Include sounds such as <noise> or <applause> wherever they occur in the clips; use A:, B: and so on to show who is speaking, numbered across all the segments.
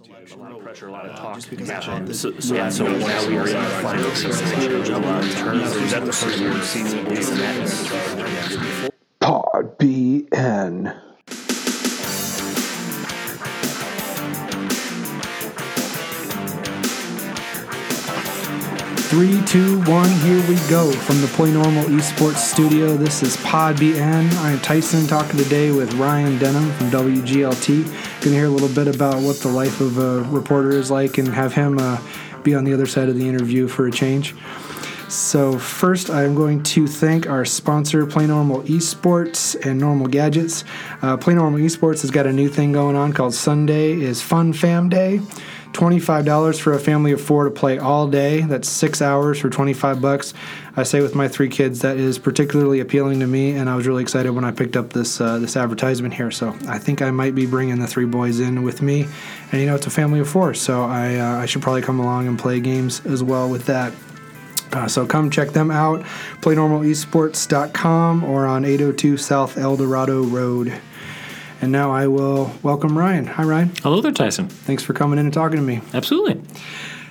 A: A lot of pressure, a lot of talk. Yeah. So, so, yeah, so now we are in the final stages. A lot of terms. Is that the first year we've seen this and that?
B: Pod BN.
C: Three, two, one, here we go from the Play Normal Esports Studio. This is Pod BN. I'm Tyson talking today with Ryan Denham from WGLT. Going to hear a little bit about what the life of a reporter is like and have him uh, be on the other side of the interview for a change. So, first, I'm going to thank our sponsor, Play Normal Esports and Normal Gadgets. Uh, Play Normal Esports has got a new thing going on called Sunday is Fun Fam Day. $25 for a family of four to play all day. That's six hours for 25 bucks. I say with my three kids, that is particularly appealing to me, and I was really excited when I picked up this uh, this advertisement here. So I think I might be bringing the three boys in with me, and you know it's a family of four, so I uh, I should probably come along and play games as well with that. Uh, so come check them out, playnormalesports.com or on 802 South El Dorado Road. And now I will welcome Ryan. Hi, Ryan.
D: Hello there, Tyson.
C: Thanks for coming in and talking to me.
D: Absolutely.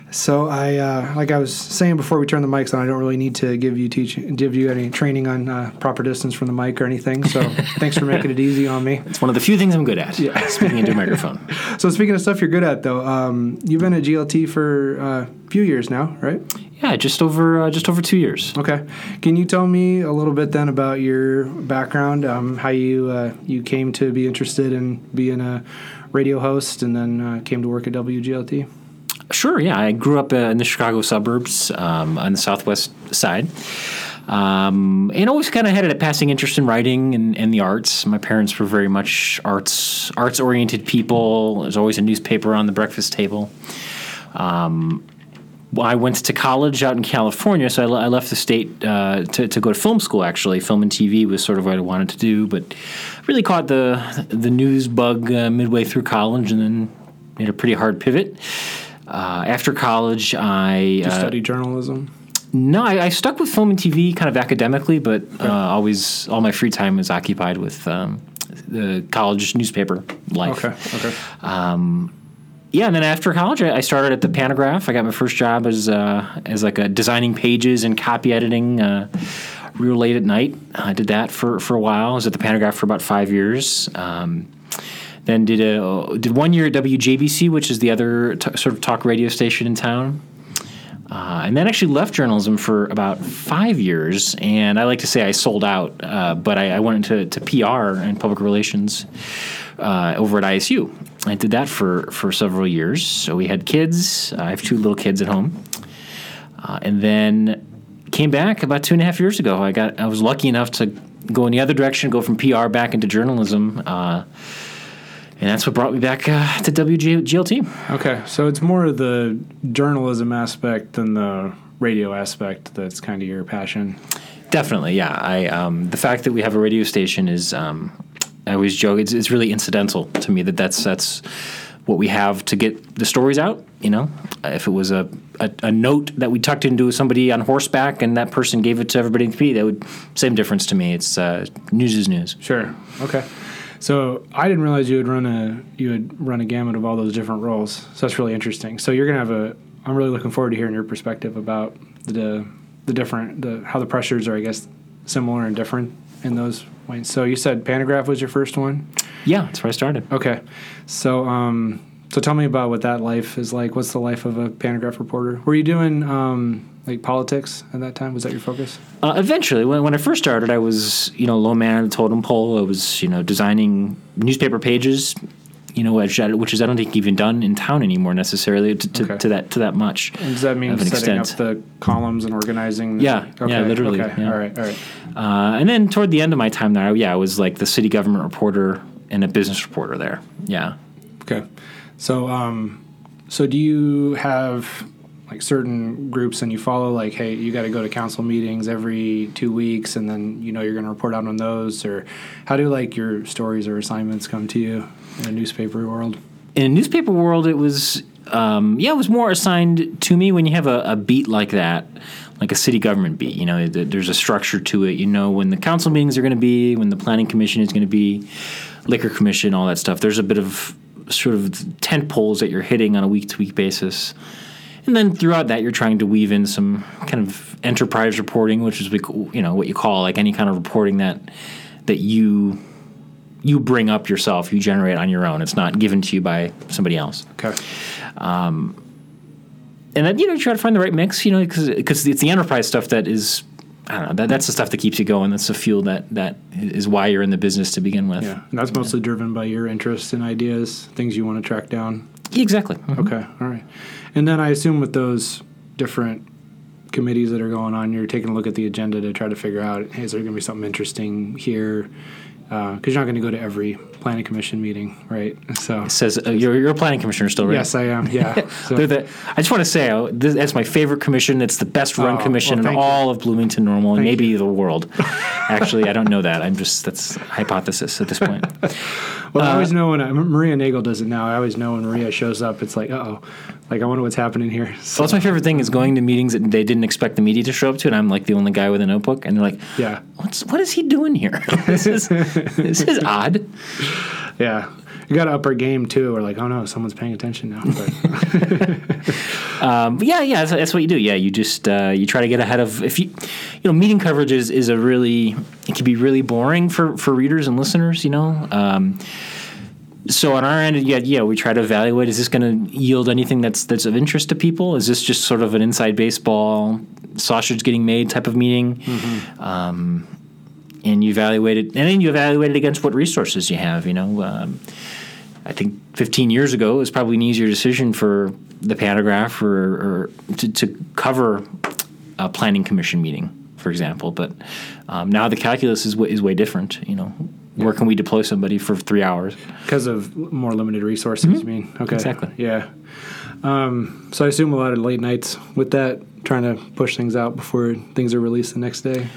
C: So I, uh, like I was saying before we turn the mics on, I don't really need to give you teach, give you any training on uh, proper distance from the mic or anything. So <laughs> thanks for making it easy on me.
D: It's one of the few things I'm good at.
C: Yeah.
D: Speaking into a microphone. <laughs>
C: So speaking of stuff you're good at, though, um, you've been at GLT for uh, a few years now, right?
D: Yeah, just over uh, just over two years.
C: Okay. Can you tell me a little bit then about your background, um, how you uh, you came to be interested in being a radio host, and then uh, came to work at WGLT?
D: Sure. Yeah, I grew up uh, in the Chicago suburbs um, on the southwest side. Um, and always kind of had a passing interest in writing and, and, the arts. My parents were very much arts arts oriented people. There's always a newspaper on the breakfast table. Um, I went to college out in California, so I, I left the state uh, to, to go to film school. Actually, film and TV was sort of what I wanted to do, but really caught the the news bug uh, midway through college, and then made a pretty hard pivot. Uh, after college, I
C: you study journalism.
D: No, I, I, stuck with film and TV kind of academically, but okay. always all my free time was occupied with um, the college newspaper life.
C: Okay. Okay.
D: Um, yeah, and then after college, I started at the Pantagraph. I got my first job as uh, as like a designing pages and copy editing. Uh, real late at night. I did that for, for a while. I was at the Pantagraph for about five years. Um, then did a did one year at WJBC, which is the other t- sort of talk radio station in town. Uh, and then actually left journalism for about five years. And I like to say I sold out, uh, but I, I, went into to PR and public relations uh, over at ISU. I did that for, for several years. So we had kids. I have two little kids at home. Uh, and then came back about two and a half years ago. I got I was lucky enough to go in the other direction, go from PR back into journalism. Uh, and that's what brought me back uh, to WGLT.
C: Okay, so it's more of the journalism aspect than the radio aspect that's kind of your passion.
D: Definitely, yeah. I um, the fact that we have a radio station is um, I always joke it's, it's really incidental to me that that's that's what we have to get the stories out. You know, if it was a, a, a, note that we tucked into somebody on horseback and that person gave it to everybody in the that would same difference to me. It's uh, news is news.
C: Sure. Okay. So I didn't realize you would run a you would run a gamut of all those different roles. So that's really interesting. So you're gonna have a. I'm really looking forward to hearing your perspective about the the different the how the pressures are I guess similar and different in those ways. So you said Pantagraph was your first one.
D: Yeah, that's where I started.
C: Okay, so um, so tell me about what that life is like. What's the life of a Pantagraph reporter? Were you doing um, like politics at that time? Was that your focus?
D: Uh, eventually, when, when I first started, I was you know low man on the totem pole. I was you know designing newspaper pages. You know, which, which is I don't think even done in town anymore necessarily to, to, okay. to that to that much.
C: And does that mean setting extent. up the columns and organizing? The,
D: yeah, okay. yeah, literally.
C: Okay.
D: Yeah.
C: All right, all right.
D: Uh, and then toward the end of my time there, yeah, I was like the city government reporter and a business reporter there. Yeah.
C: Okay. So, um, so do you have like certain groups and you follow like hey you got to go to council meetings every two weeks and then you know you're going to report out on those or how do like your stories or assignments come to you in a newspaper world?
D: In a newspaper world it was um, yeah it was more assigned to me when you have a, a beat like that like a city government beat you know there's a structure to it. You know when the council meetings are going to be when the planning commission is going to be liquor commission all that stuff. There's a bit of sort of tent poles that you're hitting on a week to week basis. And then throughout that, you're trying to weave in some kind of enterprise reporting, which is you know what you call like any kind of reporting that that you you bring up yourself, you generate on your own. It's not given to you by somebody else.
C: Okay.
D: Um, and then you know you try to find the right mix, you know, because it's the enterprise stuff that is I don't know. That, that's the stuff that keeps you going. That's the fuel that that is why you're in the business to begin with.
C: Yeah, and that's mostly yeah. driven by your interests and ideas, things you want to track down.
D: Exactly. Mm-hmm.
C: Okay. All right. And then I assume with those different committees that are going on, you're taking a look at the agenda to try to figure out, hey, is there going to be something interesting here? Because uh, you're not going to go to every planning commission meeting, right?
D: So it says uh, you're, you're a planning commissioner still, right?
C: Yes, I am. Yeah. <laughs>
D: So. the, I just want to say uh, this, that's my favorite commission. It's the best run oh, commission well, in all you. of Bloomington Normal and maybe you. the world. <laughs> Actually, I don't know that. I'm just that's hypothesis at this point. <laughs>
C: well, uh, I always know when I, Maria Nagel does it now. I always know when Maria shows up. It's like, oh, like I wonder what's happening here.
D: So. Well, that's my favorite thing is going to meetings that they didn't expect the media to show up to, and I'm like the only guy with a notebook, and they're like,
C: yeah,
D: what's what is he doing here? this is this is odd.
C: Yeah. You got to up our game too. We're like, oh no, someone's paying attention now.
D: But, <laughs> um, but yeah, yeah, that's, that's, what you do. Yeah, you just uh, you try to get ahead of if you, you know, meeting coverage is, is a really it can be really boring for for readers and listeners. You know. Um, so on our end, yeah, yeah, we try to evaluate: is this going to yield anything that's that's of interest to people? Is this just sort of an inside baseball sausage getting made type of meeting? Mm-hmm. Um, and you evaluate it, and then you evaluate it against what resources you have. You know, um, I think 15 years ago it was probably an easier decision for the Pantagraph or, or to, to, cover a planning commission meeting, for example. But um, now the calculus is is way different. You know, where can we deploy somebody for three hours
C: because of more limited resources? Mm-hmm. You mean
D: okay? Exactly.
C: Yeah. Um, so I assume a lot of late nights with that, trying to push things out before things are released the next day.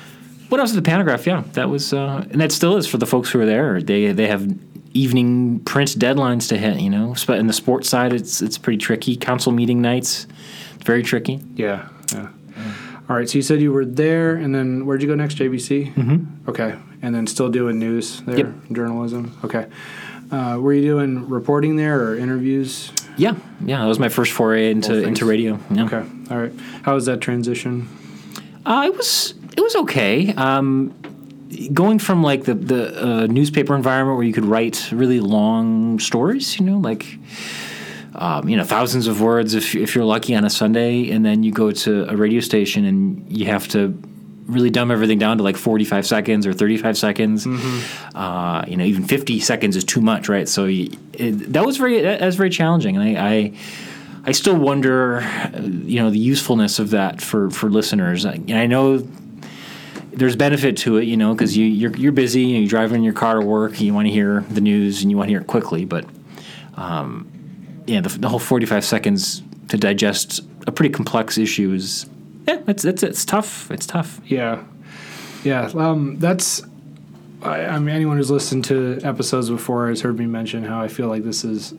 D: What else? The Pantagraph, yeah, that was, uh, and that still is for the folks who are there. They they have evening print deadlines to hit. You know, but in the sports side, it's it's pretty tricky. Council meeting nights, very tricky.
C: Yeah, yeah. All right, so you said you were there, and then where'd you go next? JBC.
D: Mm-hmm.
C: Okay, and then still doing news there,
D: yep.
C: journalism. Okay. Uh, were you doing reporting there or interviews?
D: Yeah, yeah. That was my first foray into into radio. Yeah.
C: Okay. All right. How was that transition?
D: Uh, it was it was okay. Um, going from like the the uh, newspaper environment where you could write really long stories, you know, like um, you know thousands of words if if you're lucky on a Sunday, and then you go to a radio station and you have to really dumb everything down to like 45 seconds or 35 seconds. Mm-hmm. Uh, you know, even 50 seconds is too much, right? So it, that was very that was very challenging, and I, I I still wonder, you know, the usefulness of that for for listeners. And I know there's benefit to it, you know, because you you're, you're busy, you are driving in your car to work, you want to hear the news and you want to hear it quickly, but um, yeah, the, the, whole 45 seconds to digest a pretty complex issue is yeah, it's it's it's tough. It's tough.
C: Yeah, yeah. Um, that's I, I, mean, anyone who's listened to episodes before has heard me mention how I feel like this is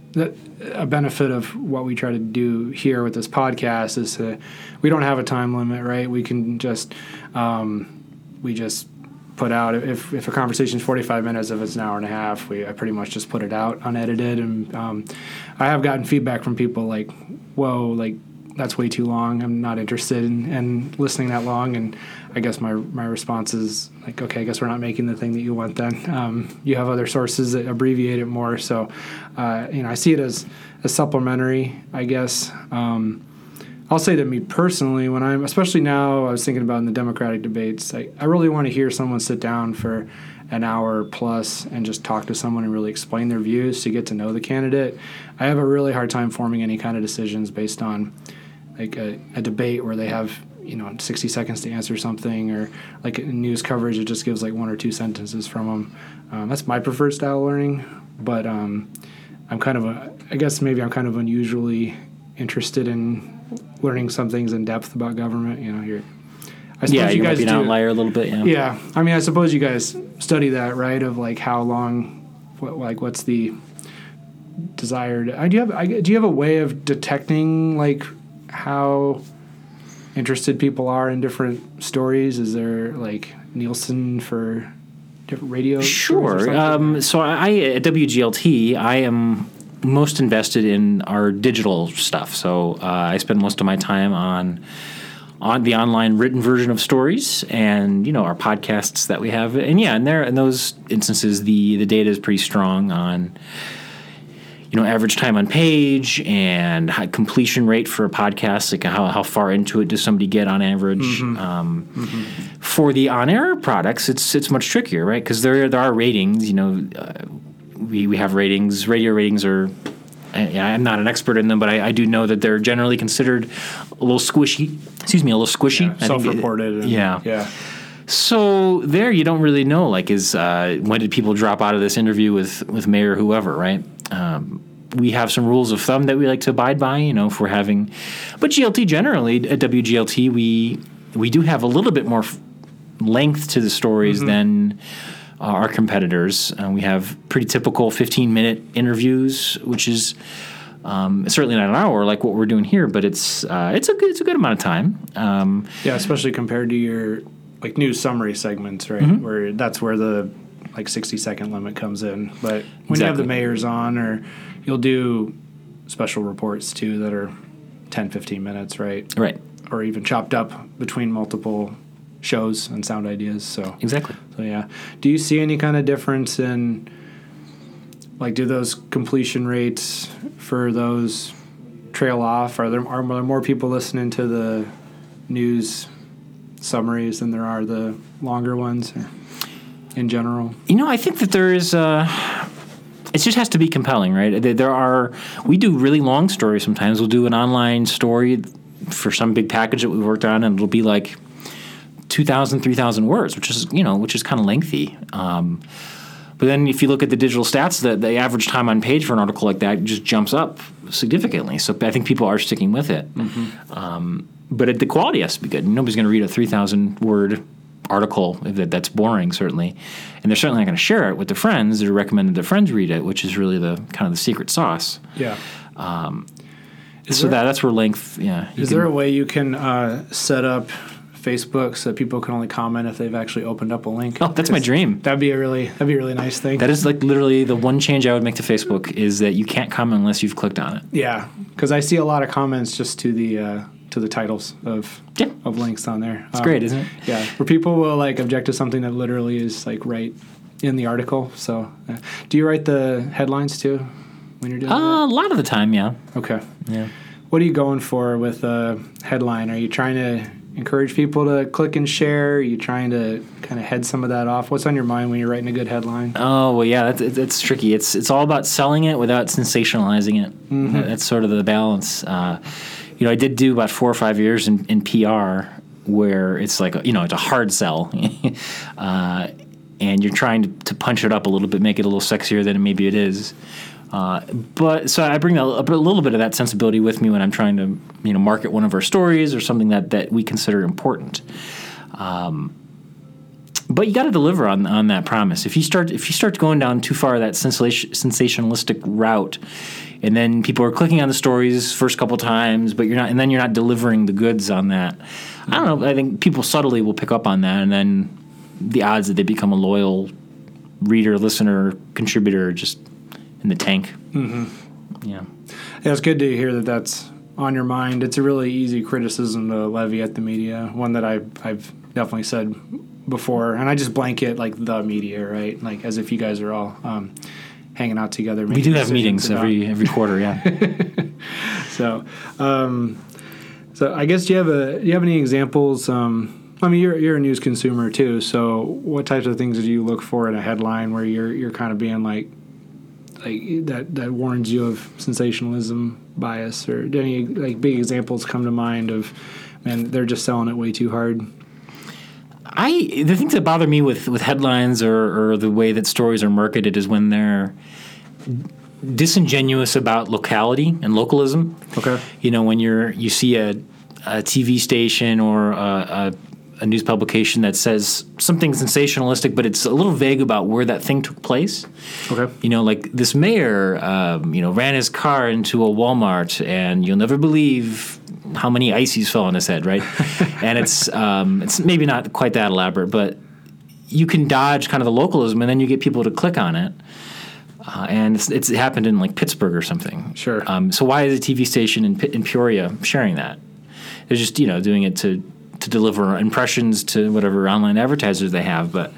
C: a benefit of what we try to do here with this podcast is to we don't have a time limit, right? We can just um, we just put out if if a conversation is 45 minutes if it's an hour and a half we I pretty much just put it out unedited. And um, I have gotten feedback from people like whoa like that's way too long. I'm not interested in, in listening that long. And I guess my my response is like okay I guess we're not making the thing that you want then. Um, you have other sources that abbreviate it more. So uh, you know I see it as as supplementary I guess. Um, I'll say to me personally, when I'm, especially now, I was thinking about in the Democratic debates, I, I really want to hear someone sit down for an hour plus and just talk to someone and really explain their views to get to know the candidate. I have a really hard time forming any kind of decisions based on like a, a debate where they have you know 60 seconds to answer something or like news coverage it just gives like one or two sentences from them um, that's my preferred style of learning but um, i'm kind of a i guess maybe i'm kind of unusually interested in learning some things in depth about government. You know, you're.
D: I suppose yeah, you guys be an outlier a little bit. Yeah.
C: Yeah, I mean, I suppose you guys study that, right? Of like how long, what, like what's the desired? Uh, do you have? I, do you have a way of detecting like how interested people are in different stories? Is there like Nielsen for different radio?
D: Sure. Um, so I at WGLT, I am most invested in our digital stuff. So uh, I spend most of my time on on the online written version of stories and you know our podcasts that we have and yeah and there in those instances the the data is pretty strong on you know average time on page and completion rate for a podcast like how, how far into it does somebody get on average mm-hmm. Um, mm-hmm. for the on-air products it's it's much trickier right because there, there are ratings you know uh, we, we have ratings radio ratings are I'm not an expert in them, but I, I, do know that they're generally considered a little squishy. Excuse me, a little squishy.
C: Yeah, self-reported.
D: It, yeah.
C: Yeah.
D: So there, you don't really know. Like, is uh, when did people drop out of this interview with with Mayor whoever, right? Um, we have some rules of thumb that we like to abide by. You know, if we're having, but GLT generally at WGLT we we do have a little bit more f- length to the stories mm-hmm. than uh, our competitors. Uh, we have pretty typical 15 minute interviews, which is um, certainly not an hour like what we're doing here, but it's uh, it's a good it's a good amount of time. Um,
C: yeah, especially compared to your like news summary segments, right? Mm-hmm. Where that's where the like 60 second limit comes in. But when exactly. you have the mayors on, or you'll do special reports too that are 10, 15 minutes, right?
D: Right.
C: Or even chopped up between multiple shows and sound ideas. So
D: exactly.
C: So yeah, do you see any kind of difference in like do those completion rates for those trail off? Are there are there more people listening to the news summaries than there are the longer ones in general?
D: You know, I think that there is. Uh, it just has to be compelling, right? There are we do really long stories sometimes. We'll do an online story for some big package that we worked on, and it'll be like 2,000, 3,000 words, which is you know which is kind of lengthy. Um, but then if you look at the digital stats, the, the average time on page for an article like that just jumps up significantly. So I think people are sticking with it. Mm-hmm. Um, but it, the quality has to be good. Nobody's going to read a 3,000 word article that, that's boring, certainly. And they're certainly not going to share it with their friends. They're recommended their friends read it, which is really the kind of the secret sauce.
C: Yeah. Um,
D: so there, that that's where length. Yeah.
C: Is can, there a way you can uh, set up Facebook so people can only comment if they've actually opened up a link.
D: Oh, that's my dream.
C: That'd be a really that'd be a really nice thing.
D: That is like literally the one change I would make to Facebook is that you can't comment unless you've clicked on it.
C: Yeah, because I see a lot of comments just to the uh, to the titles of
D: yeah.
C: of links on there.
D: It's um, great, isn't it?
C: Yeah, where people will like object to something that literally is like right in the article. So, uh, do you write the headlines too when you're doing? Uh,
D: that? A lot of the time, yeah.
C: Okay.
D: Yeah.
C: What are you going for with a headline? Are you trying to encourage people to click and share? Are you trying to kind of head some of that off? What's on your mind when you're writing a good headline?
D: Oh well, yeah, that's, that's tricky. It's it's all about selling it without sensationalizing it. Mm-hmm. That's sort of the balance. Uh, you know, I did do about four or five years in, in PR where it's like a, you know it's a hard sell, <laughs> uh, and you're trying to, to punch it up a little bit, make it a little sexier than maybe it is. Uh, but so I bring a, a, little bit of that sensibility with me when I'm trying to you know market one of our stories or something that that we consider important. Um, but you got to deliver on on that promise. If you start if you start going down too far that sensationalistic route, and then people are clicking on the stories first couple times, but you're not, and then you're not delivering the goods on that. I don't know. I think people subtly will pick up on that, and then the odds that they become a loyal reader, listener, contributor just in the tank.
C: Mm-hmm.
D: Yeah.
C: yeah, it's good to hear that that's on your mind. It's a really easy criticism to levy at the media. One that I I've definitely said before, and I just blanket like the media, right? Like as if you guys are all um, hanging out together.
D: We do have meetings about. every every quarter, yeah. <laughs>
C: so, um, so I guess do you have a do you have any examples? Um, I mean, you're you're a news consumer too. So, what types of things do you look for in a headline where you're you're kind of being like, like that that warns you of sensationalism bias or do any like big examples come to mind of man they're just selling it way too hard
D: I the things that bother me with with headlines or, or the way that stories are marketed is when they're disingenuous about locality and localism.
C: Okay.
D: You know, when you're you see a, a TV station or a, a a news publication that says something sensationalistic, but it's a little vague about where that thing took place.
C: Okay.
D: You know, like this mayor, um, you know, ran his car into a Walmart, and you'll never believe how many ices fell on his head, right? <laughs> and it's um, it's maybe not quite that elaborate, but you can dodge kind of the localism, and then you get people to click on it. Uh, and it's, it's, it happened in like Pittsburgh or something.
C: Sure.
D: Um, so why is a TV station in, in Peoria sharing that? They're just you know doing it to to deliver impressions to whatever online advertisers they have, but.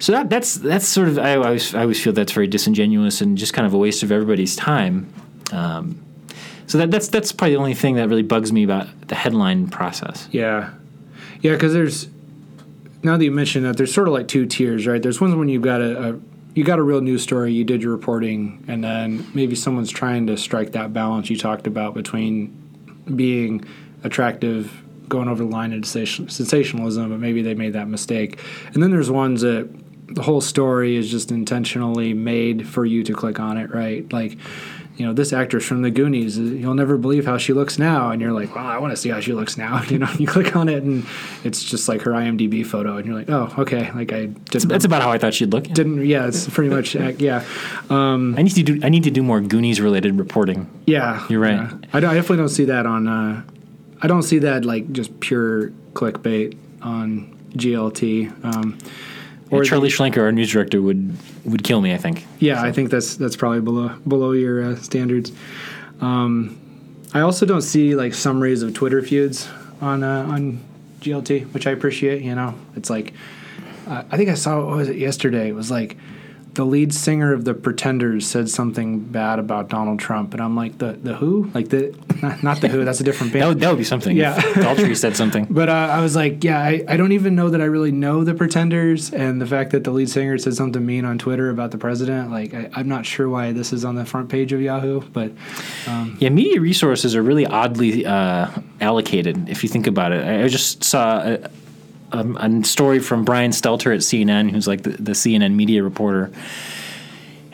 D: So that that's that's sort of I always I always feel that's very disingenuous and just kind of a waste of everybody's time. Um, so that that's that's probably the only thing that really bugs me about the headline process.
C: Yeah, yeah, because there's now that you mentioned that, there's sort of like two tiers, right? There's ones when you've got a, a you got a real news story, you did your reporting, and then maybe someone's trying to strike that balance you talked about between being attractive, going over the line into sensationalism, but maybe they made that mistake. And then there's ones that the whole story is just intentionally made for you to click on it, right? Like, you know, this actress from the Goonies, you'll never believe how she looks now. And you're like, well, I want to see how she looks now. <laughs> You know, you click on it and it's just like her IMDb photo. And you're like, oh, okay. Like I
D: didn't. That's about how I thought she'd look.
C: Didn't, yeah, it's pretty much, yeah. Um,
D: I need to do, I need to do more Goonies related reporting.
C: Yeah.
D: You're right.
C: Yeah. I, I, definitely don't see that on, uh, I don't see that like just pure clickbait on GLT. Um,
D: or yeah, Charlie the, Schlenker, our news director, would would kill me. I think.
C: Yeah, so. I think that's that's probably below below your uh, standards. Um, I also don't see like summaries of Twitter feuds on uh, on GLT, which I appreciate. You know, it's like uh, I think I saw what was it yesterday. It was like the lead singer of the Pretenders said something bad about Donald Trump, and I'm like, the the Who, like the not, the Who, that's a different <laughs> band.
D: that, would, that would be something.
C: Yeah,
D: Daltrey said <laughs> something.
C: But uh, I was like, yeah, I, I don't even know that I really know the Pretenders, and the fact that the lead singer said something mean on Twitter about the president, like I, am not sure why this is on the front page of Yahoo. But
D: um, yeah, media resources are really oddly uh, allocated if you think about it. I, I just saw. A, um, a story from Brian Stelter at CNN, who's like the, the CNN media reporter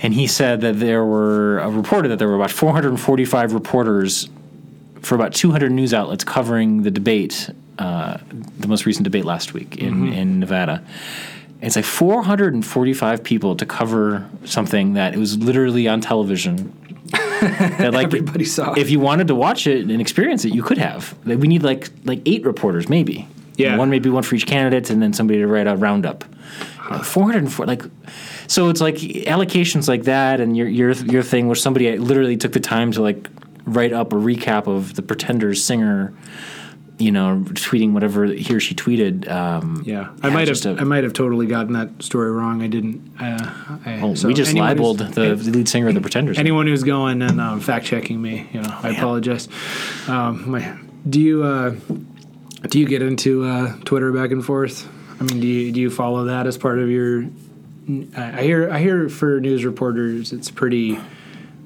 D: and he said that there were a reported that there were about 445 reporters for about 200 news outlets covering the debate, uh, the most recent debate last week in, mm-hmm. in Nevada. It's like 445 people to cover something that it was literally on television. <laughs>
C: that like everybody saw.
D: If you wanted to watch it and experience it, you could have. Like, we need like like eight reporters, maybe.
C: Yeah.
D: one maybe one for each candidate, and then somebody to write a roundup. Uh, 404 like so it's like allocations like that and your your your thing where somebody literally took the time to like write up a recap of the Pretenders singer you know, tweeting whatever he or she tweeted. Um,
C: yeah, I might have. A, I might have totally gotten that story wrong. I didn't. Uh, I,
D: oh, so we just libeled the, the, lead singer of the Pretenders.
C: Anyone who's going and um, fact checking me, you know, I apologize. Um, my, do you uh, do you get into uh, Twitter back and forth? I mean, do you do you follow that as part of your I hear I hear for news reporters it's pretty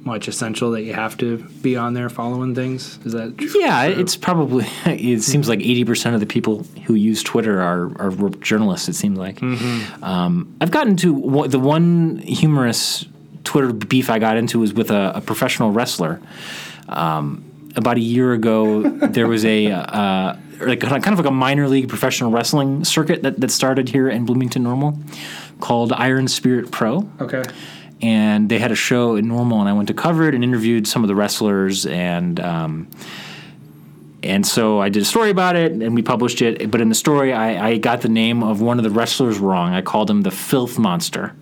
C: much essential that you have to be on there following things. Is that true?
D: Yeah, it's probably. <laughs> It seems like eighty percent of the people who use Twitter are, are journalists. It seems like. Mm-hmm. Um, I've gotten to the one humorous Twitter beef I got into was with a, a professional wrestler. Um, about a year ago, there was a. Uh, like kind of like a minor league professional wrestling circuit that, that started here in Bloomington Normal called Iron Spirit Pro.
C: Okay.
D: And they had a show in Normal, and I went to cover it and interviewed some of the wrestlers and. Um, and so I did a story about it, and we published it. But in the story, I, I, got the name of one of the wrestlers wrong. I called him the Filth Monster.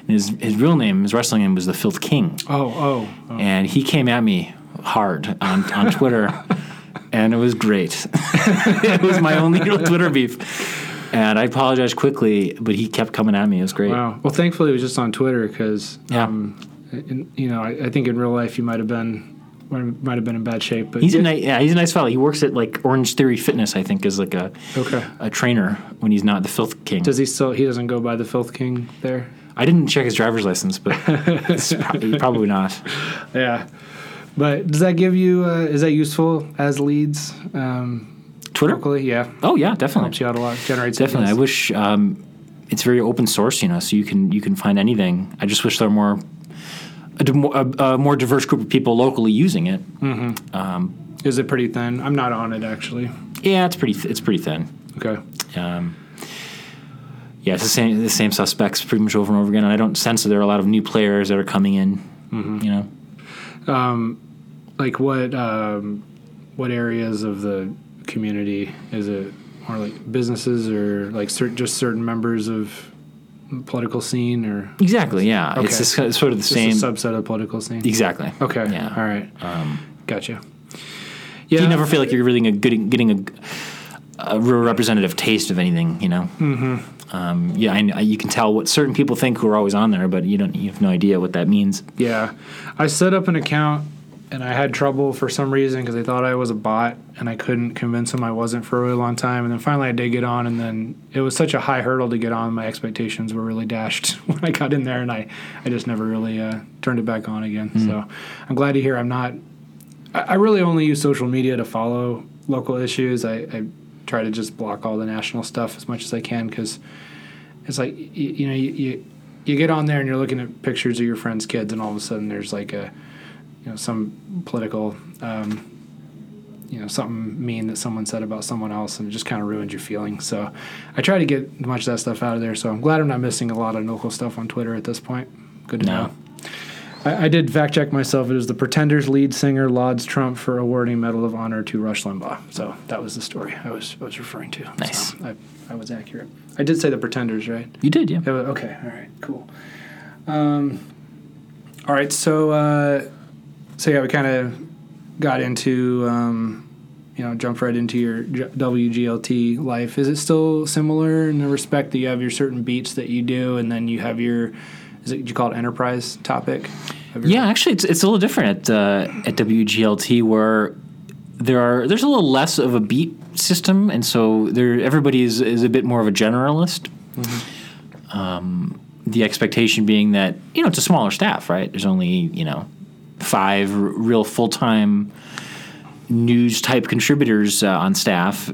D: And his his real name, his wrestling name, was the Filth King.
C: Oh, oh. oh.
D: And he came at me hard on on Twitter, <laughs> and it was great. <laughs> it was my only real Twitter beef. And I apologized quickly, but he kept coming at me. It was great.
C: Wow. Well, thankfully, it was just on Twitter because, yeah. Um, in, you know, I, I, think in real life you might have been might have been in bad shape. But
D: he's a nice, yeah, he's a nice fellow. He works at like Orangetheory Fitness, I think, as like a
C: okay.
D: a trainer when he's not the Filth King.
C: Does he still? He doesn't go by the Filth King there.
D: I didn't check his driver's license, but <laughs> probably, probably not.
C: Yeah, but does that give you? Uh, is that useful as leads? Um,
D: Twitter?
C: Locally, yeah.
D: Oh yeah, definitely
C: helps you out a lot. Generates
D: definitely. Ideas. I wish um, it's very open source, you know, so you can you can find anything. I just wish there were more a, a, a more diverse group of people locally using it.
C: Mm-hmm. Um, Is it pretty thin? I'm not on it actually.
D: Yeah, it's pretty. Th- it's pretty thin.
C: Okay.
D: Um, yeah, it's the same the same suspects pretty much over and over again. And I don't sense that there are a lot of new players that are coming in. Mm-hmm. You
C: know, um, like what um, what areas of the community? Is it more like businesses or like just certain members of political scene or
D: exactly. Yeah,
C: Okay.
D: it's just, it's sort of the
C: just
D: same.
C: a subset of political scene?
D: exactly.
C: Okay.
D: Yeah.
C: All right.
D: Um,
C: Gotcha. Yeah.
D: you never feel like you're really a, getting getting a, a real representative taste of anything, you know. Mm-hmm. Um, yeah, I- you can tell what certain people think who are always on there, but you don't. You have no idea what that means.
C: Yeah, I set up an account and I had trouble for some reason because I thought I was a bot and I couldn't convince them I wasn't for a really long time. And then finally I did get on, and then it was such a high hurdle to get on. My expectations were really dashed <laughs> when I got in there, and I, I just never really uh, turned it back on again. So I'm glad to hear I'm not. I, I really only use social media to follow local issues. I, I try to just block all the national stuff as much as I can because it's like you, you know you, you you get on there and you're looking at pictures of your friends' kids, and all of a sudden there's like a you know some political um, you know something mean that someone said about someone else, and it just kind of ruins your feelings. So I try to get much of that stuff out of there. So I'm glad I'm not missing a lot of local stuff on Twitter at this point. Good to
D: No.
C: know. I, I did fact check myself. It was the Pretenders lead singer lauds Trump for awarding Medal of Honor to Rush Limbaugh. So that was the story I was I was referring to.
D: Nice.
C: So I, I was accurate. I did say the Pretenders, right?
D: You did, yeah.
C: Yeah, okay. All right. Cool. Um, all right. So, uh, so yeah, we kind of got into, um, you know, jumped right into your WGLT life. Is it still similar in the respect that you have your certain beats that you do, and then you have your, is it you call it enterprise topic?
D: Yeah, actually, it's, it's a little different at uh, at WGLT where there are there's a little less of a beat system, and so there everybody is is a bit more of a generalist. Um, the expectation being that you know it's a smaller staff, right? There's only you know five r- real full time news type contributors uh, on staff.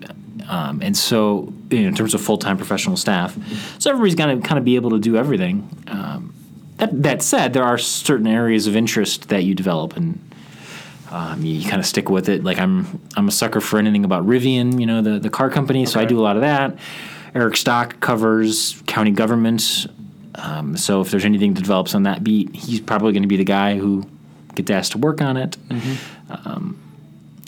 D: Um, and so, you know, in terms of full time professional staff, so everybody's going to kind of be able to do everything. Um, that, that said, there are certain areas of interest that you develop, and um, you, kind of stick with it. Like I'm, I'm a sucker for anything about Rivian, you know, the the car company. So I do a lot of that. Eric Stock covers county government. Um, so if there's anything that develops on that beat, he's probably going to be the guy who gets asked to work on it. Um,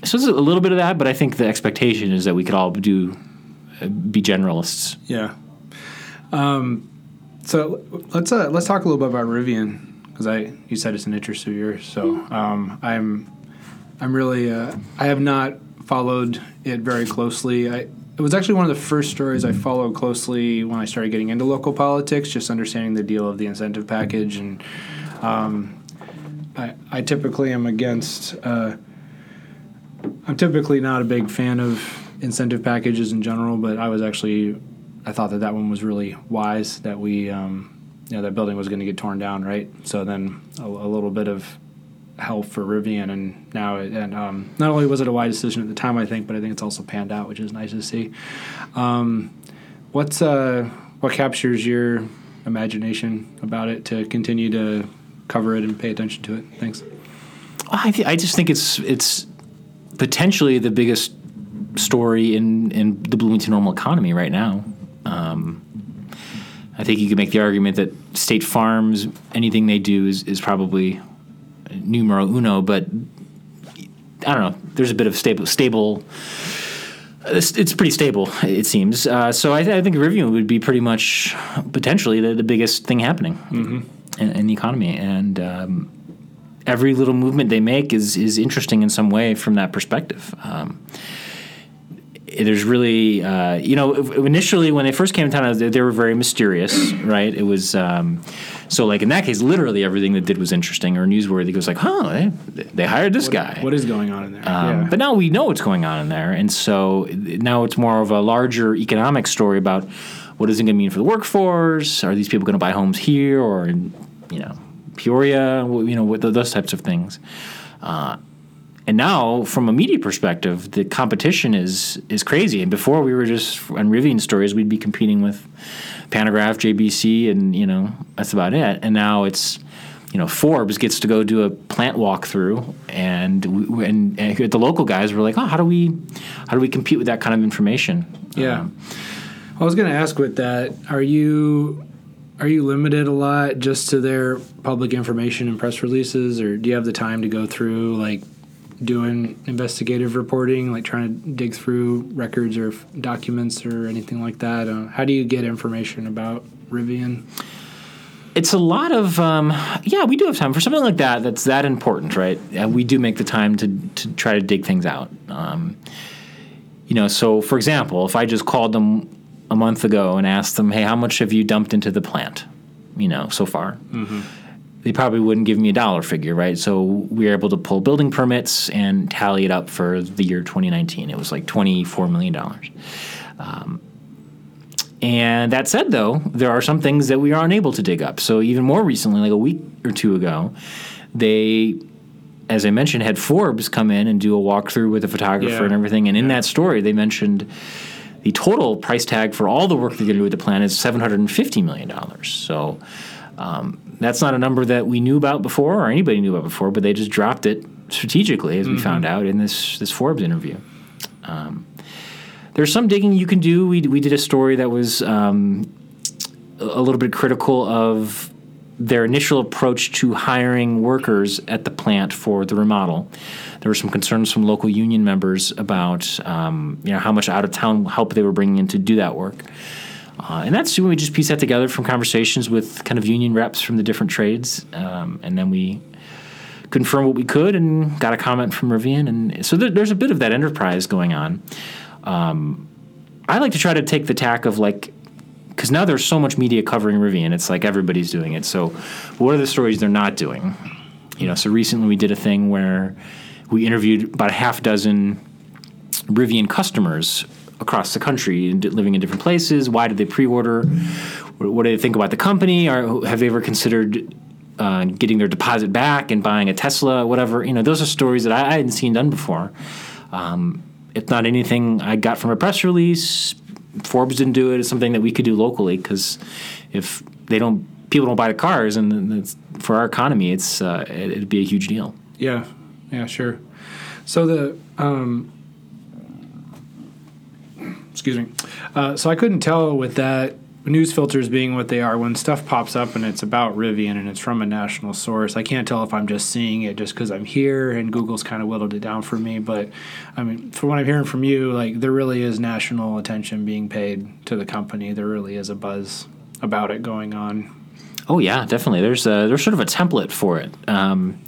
D: so it's a little bit of that, but I think the expectation is that we could all do uh, be generalists.
C: Yeah. Um, so let's uh, let's talk a little bit about Rivian because I you said it's an interest of yours. So um, I'm I'm really uh, I have not followed it very closely. I it was actually one of the first stories I followed closely when I started getting into local politics, just understanding the deal of the incentive package and. Um, I, I typically am against. Uh, I'm typically not a big fan of incentive packages in general, but I was actually I thought that that one was really wise that we um, you know that building was going to get torn down, right? So then a, a little bit of help for Rivian, and now it, and um, not only was it a wise decision at the time, I think, but I think it's also panned out, which is nice to see. Um, what's uh, what captures your imagination about it to continue to cover it and pay attention to it? Thanks.
D: I, th- I just think it's it's potentially the biggest story in, in the Bloomington normal economy right now. Um, I think you could make the argument that State Farms, anything they do is, is probably numero uno, but I don't know. There's a bit of stable stable. It's, it's pretty stable, it seems. Uh, so I, th- I think Rivian would be pretty much potentially the, the biggest thing happening in, the economy, and um, every little movement they make is is interesting in some way from that perspective. Um, there's really, uh, you know, initially when they first came to town, they, they were very mysterious, right? It was um, so like in that case, literally everything they did was interesting or newsworthy. It was like, huh, they, they hired this guy.
C: What is going on in there?
D: Um,
C: yeah.
D: But now we know what's going on in there, and so now it's more of a larger economic story about what is it going to mean for the workforce? Are these people going to buy homes here or in, you know, Peoria? You know, those types of things. Uh, and now, from a media perspective, the competition is is crazy. And before we were just on Rivian stories, we'd be competing with Pantagraph, JBC, and you know that's about it. And now it's you know Forbes gets to go do a plant walkthrough, and we, and, and the local guys were like, oh, how do we how do we compete with that kind of information?
C: Yeah.
D: Um,
C: I was going to ask with that, are you are you limited a lot just to their public information and press releases or do you have the time to go through like doing investigative reporting, like trying to dig through records or f- documents or anything like that? Uh, how do you get information about Rivian?
D: It's a lot of um, yeah. We do have time for something like that. That's that important, right? And we do make the time to to try to dig things out. Um, you know, so for example, if I just called them a month ago and asked them, "Hey, how much have you dumped into the plant?" You know, so far. Mm-hmm. They probably wouldn't give me a dollar figure, right? So we were able to pull building permits and tally it up for the year 2019. It was like $24 million. Um, and that said, though, there are some things that we are unable to dig up. So even more recently, like a week or two ago, they, as I mentioned, had Forbes come in and do a walkthrough with a photographer
C: Yeah.
D: and everything. And in that story, they mentioned the total price tag for all the work they're going to do with the plan is $750 million. So um, that's not a number that we knew about before or anybody knew about before, but they just dropped it strategically, as we found out in this, this Forbes interview. Um, there's some digging you can do. We, we did a story that was um, a little bit critical of their initial approach to hiring workers at the plant for the remodel. There were some concerns from local union members about um, you know how much out of town help they were bringing in to do that work. Uh, and that's when we just pieced that together from conversations with kind of union reps from the different trades, um, and then we confirmed what we could and got a comment from Rivian, and so there, there's a bit of that enterprise going on. Um, I like to try to take the tack of like because now there's so much media covering Rivian, it's like everybody's doing it. So, what are the stories they're not doing? You know, so recently we did a thing where we interviewed about a half dozen Rivian customers across the country living in different places. Why did they pre-order? What do they think about the company? Or have they ever considered uh, getting their deposit back and buying a Tesla? Whatever. You know, those are stories that I, I hadn't seen done before. Um, if not anything I got from a press release, Forbes didn't do it. It's something that we could do locally because if they don't, people don't buy the cars, and it's, for our economy, it's uh, it, it'd be a huge deal.
C: Yeah, yeah, sure. So the um, excuse me. Uh, so I couldn't tell with that news filters being what they are when stuff pops up and it's about Rivian and it's from a national source. I can't tell if I'm just seeing it just because I'm here and Google's kind of whittled it down for me. But I mean, from what I'm hearing from you, like there really is national attention being paid to the company. There really is a buzz about it going on.
D: Oh yeah, definitely. There's a, there's sort of a template for it. Um,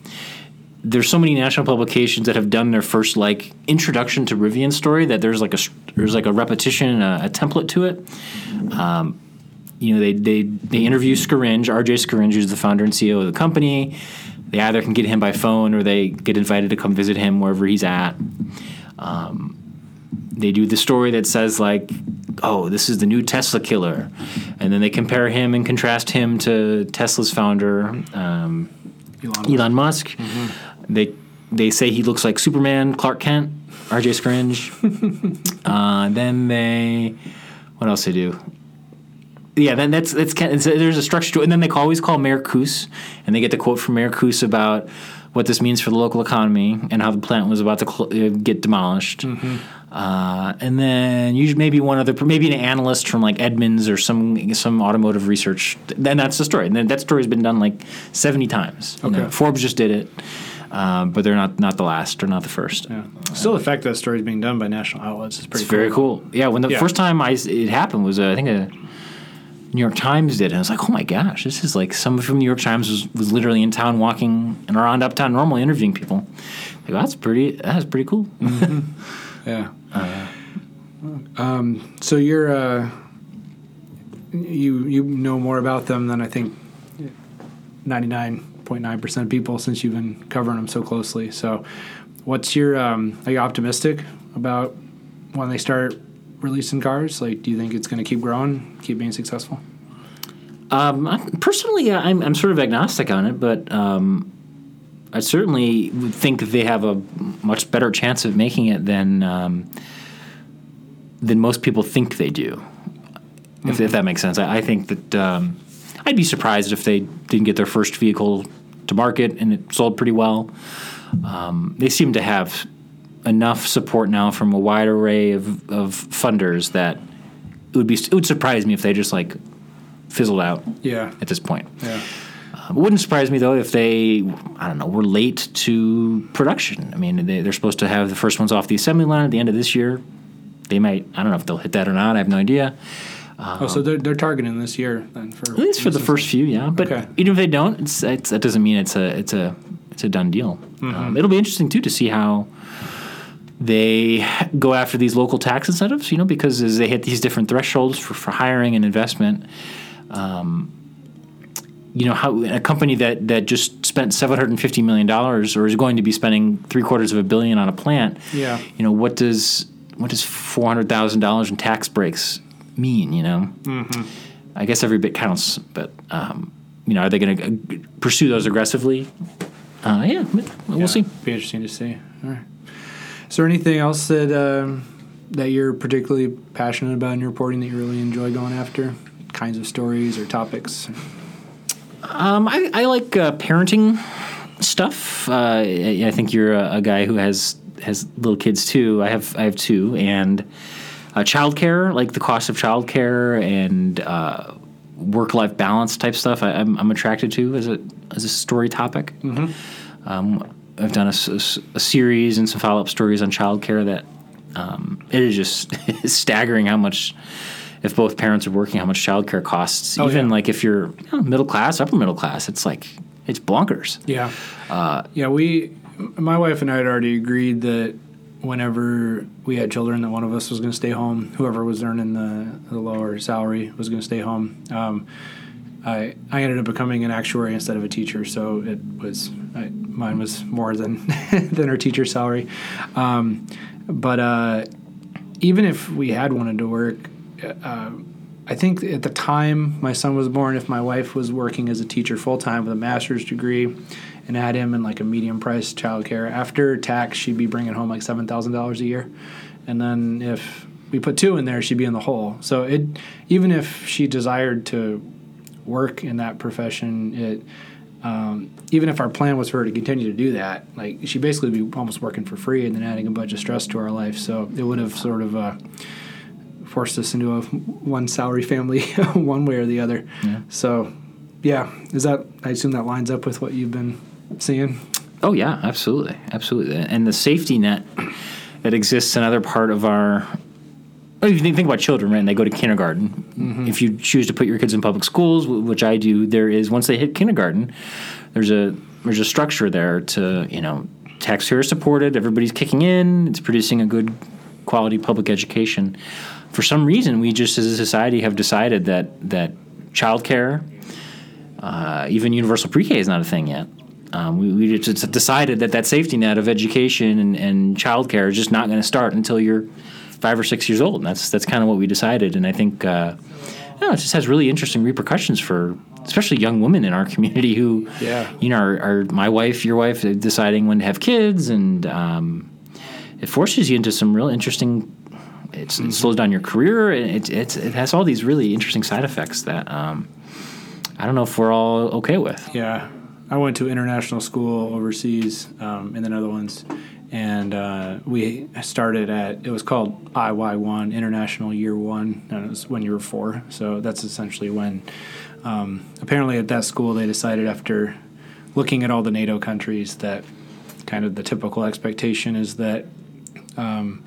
D: there's so many national publications that have done their first like introduction to Rivian story that there's like a there's like a repetition, a, a template to it. Um, you know, they they they interview Scaringe, RJ Scaringe, who's the founder and CEO of the company. They either can get him by phone or they get invited to come visit him wherever he's at. Um, they do the story that says like, "Oh, this is the new Tesla killer," and then they compare him and contrast him to Tesla's founder, um,
C: Elon.
D: Elon Musk. They they say he looks like Superman, Clark Kent, R.J. Scaringe. <laughs> uh, then they, what else they do? Yeah, then that's that's there's a structure to it, and then they always call Mayor Koos, and they get the quote from Mayor Koos about what this means for the local economy and how the plant was about to cl- uh, get demolished. Uh, and then usually maybe one other, maybe an analyst from like Edmunds or some some automotive research. Then that's the story. And then that story's been done like seventy times. You know,
C: Okay.
D: Forbes just did it, um, but they're not not the last or not the first.
C: Yeah. Still, the fact that story is being done by national outlets is pretty
D: It's very cool. Yeah, when the
C: Yeah.
D: first time I it happened was uh, I think a New York Times did, and I was like, oh my gosh, this is like someone from New York Times was, was literally in town walking and around uptown normally interviewing people. Like, that's pretty. That's pretty cool. <laughs>
C: Yeah. um, so you're uh, you you know more about them than I think ninety nine point nine percent of people since you've been covering them so closely. So, what's your um, are you optimistic about when they start releasing cars? Like, do you think it's going to keep growing, keep being successful?
D: Um, I, personally, uh, I'm, I'm sort of agnostic on it, but um, I certainly would think they have a much better chance of making it than um, than most people think they do. If, if that makes sense, I, I think that um, I'd be surprised if they didn't get their first vehicle to market and it sold pretty well. Um, they seem to have enough support now from a wide array of, of funders that it would be it would surprise me if they just like fizzled out
C: Yeah.
D: at this point.
C: Yeah.
D: Um, it wouldn't surprise me though if they, I don't know, were late to production. I mean, they, they're supposed to have the first ones off the assembly line at the end of this year. They might, I don't know if they'll hit that or not. I have no idea.
C: Oh, so they're, they're targeting this year then for
D: At least for the first few, yeah. But
C: Okay.
D: even if they don't, it's, it's, that doesn't mean it's a it's a it's a done deal. Um, it'll be interesting too to see how they go after these local tax incentives. You know, because as they hit these different thresholds for, for hiring and investment, um, you know how a company that that just spent seven hundred and fifty million dollars or is going to be spending three quarters of a billion on a plant.
C: Yeah.
D: You know what does what does four hundred thousand dollars in tax breaks mean? You know. I guess every bit counts, but um, you know, are they going to pursue those aggressively? Uh, yeah, we'll
C: Yeah,
D: see.
C: Be interesting to see. All right. Is there anything else that um, that you're particularly passionate about in your reporting that you really enjoy going after? Kinds of stories or topics?
D: Um, I, I like uh, parenting stuff. Uh, I, I think you're a, a guy who has has little kids too. I have I have two, and uh, childcare, like the cost of childcare and uh, work life balance type stuff. I, I'm, I'm attracted to as a as a story topic. Um, I've done a series and some follow up stories on childcare that um, it is just <laughs> staggering how much. If both parents are working, how much childcare costs?
C: Oh,
D: Even
C: yeah.
D: like if you're you know, middle class, upper middle class, it's like it's bonkers.
C: Yeah. yeah, we, my wife and I had already agreed that whenever we had children, that one of us was going to stay home. Whoever was earning the, the lower salary was going to stay home. Um, I I ended up becoming an actuary instead of a teacher, so it was I, mine was more than <laughs> than her teacher salary. Um, but uh, even if we had wanted to work, uh, I think at the time my son was born, if my wife was working as a teacher full time with a master's degree and had him in like a medium price childcare, after tax, she'd be bringing home like $7,000 a year. And then if we put two in there, she'd be in the hole. So it, even if she desired to work in that profession, it, um, even if our plan was for her to continue to do that, like she basically would be almost working for free and then adding a bunch of stress to our life. So it would have sort of, uh, forced us into a one salary family <laughs> one way or the other.
D: Yeah.
C: So, yeah, is that I assume that lines up with what you've been seeing?
D: Oh yeah, absolutely, absolutely. And the safety net that exists in other part of our. Well, if you think about children, right? And they go to kindergarten. If you choose to put your kids in public schools, which I do, there is once they hit kindergarten, there's a there's a structure there to you know taxpayer supported. Everybody's kicking in. It's producing a good quality public education. For some reason, we just as a society have decided that that childcare, uh, even universal pre-K, is not a thing yet. Um, we, we just decided that that safety net of education and, and childcare is just not going to start until you're five or six years old, and that's that's kind of what we decided. And I think uh, it just has really interesting repercussions for especially young women in our community who,
C: Yeah.
D: you know, are, are my wife, your wife, uh, deciding when to have kids, and um, it forces you into some real interesting. It's, It slows down your career. and It, it has all these really interesting side effects that um, I don't know if we're all okay with.
C: Yeah, I went to international school overseas um, in the Netherlands, and uh, we started at it was called IY one International Year One, and it was when you were four. So that's essentially when. Um, apparently, at that school, they decided after looking at all the NATO countries that kind of the typical expectation is that um,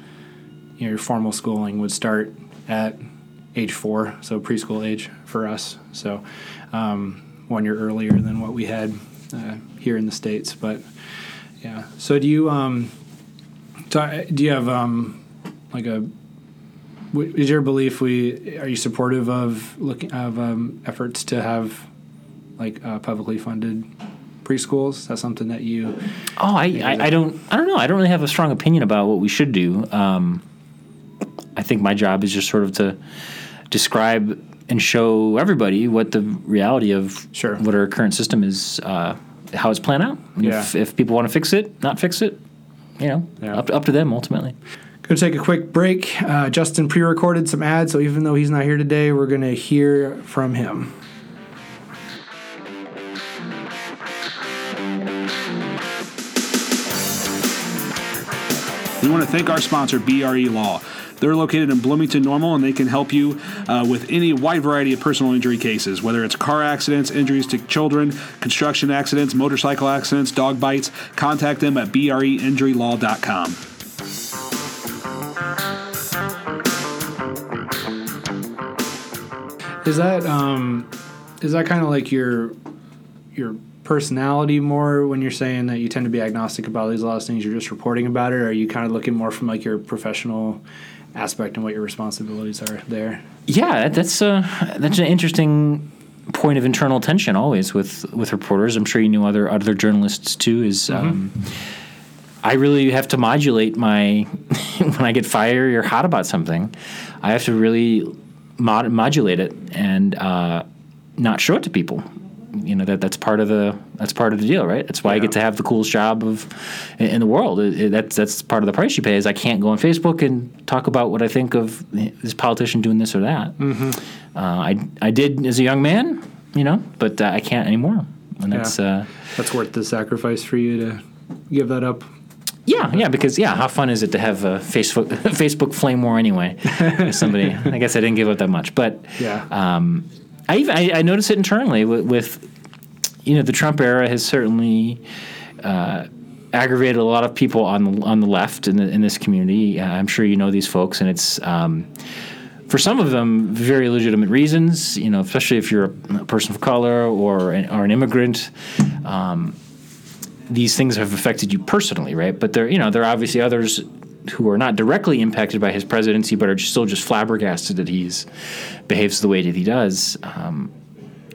C: you know, your formal schooling would start at age four, so preschool age for us. So um, one year earlier than what we had uh, here in the states. But yeah, so do you um, do you have um, like a is your belief we are you supportive of looking of um, efforts to have like uh, publicly funded preschools? Is that something that you
D: Oh, I, I, I don't I don't know. I don't really have a strong opinion about what we should do. Um, I think my job is just sort of to describe and show everybody what the reality of
C: Sure.
D: what our current system is, uh, how it's planned out. And
C: Yeah.
D: If, if people want to fix it, not fix it, you know,
C: Yeah.
D: up to, up to them ultimately.
C: Going to take a quick break. Uh, Justin pre recorded some ads, so even though he's not here today, we're going to hear from him.
E: We want to thank our sponsor, BRE Law. They're located in Bloomington Normal, and they can help you uh, with any wide variety of personal injury cases, whether it's car accidents, injuries to children, construction accidents, motorcycle accidents, dog bites. Contact them at breinjurylaw.com.
C: Is that um, is that kind of like your your personality more when you're saying that you tend to be agnostic about these last things? You're just reporting about it, or are you kind of looking more from like your professional aspect and what your responsibilities are there?
D: Yeah, that, that's uh, that's an interesting point of internal tension always with with reporters. I'm sure you knew other other journalists too. Is um, I really have to modulate my <laughs> when I get fired or hot about something. I have to really mod- modulate it and uh, not show it to people. You know that that's part of the that's part of the deal, right? That's why I get to have the coolest job of in in the world. It- it- that's that's part of the price you pay. Is I can't go on Facebook and talk about what I think of this politician doing this or that. Uh, I I did as a young man, you know, but uh, I can't anymore. And that's
C: Yeah.
D: uh,
C: That's worth the sacrifice for you to give that up.
D: yeah, yeah. Because yeah, how fun is it to have a Facebook <laughs> Facebook flame war anyway? <laughs> Somebody, I guess I didn't give up that much, but
C: Yeah.
D: um, I, even- I I notice it internally with, with you know the Trump era has certainly. Uh, aggravated a lot of people on the on the left in, the, in this community. Uh, I'm sure you know these folks, and it's um, for some of them very legitimate reasons. You know, especially if you're a person of color or an, or an immigrant. Um, these things have affected you personally, right? But there, you know, there are obviously others who are not directly impacted by his presidency, but are still just flabbergasted that he's behaves the way that he does. Um,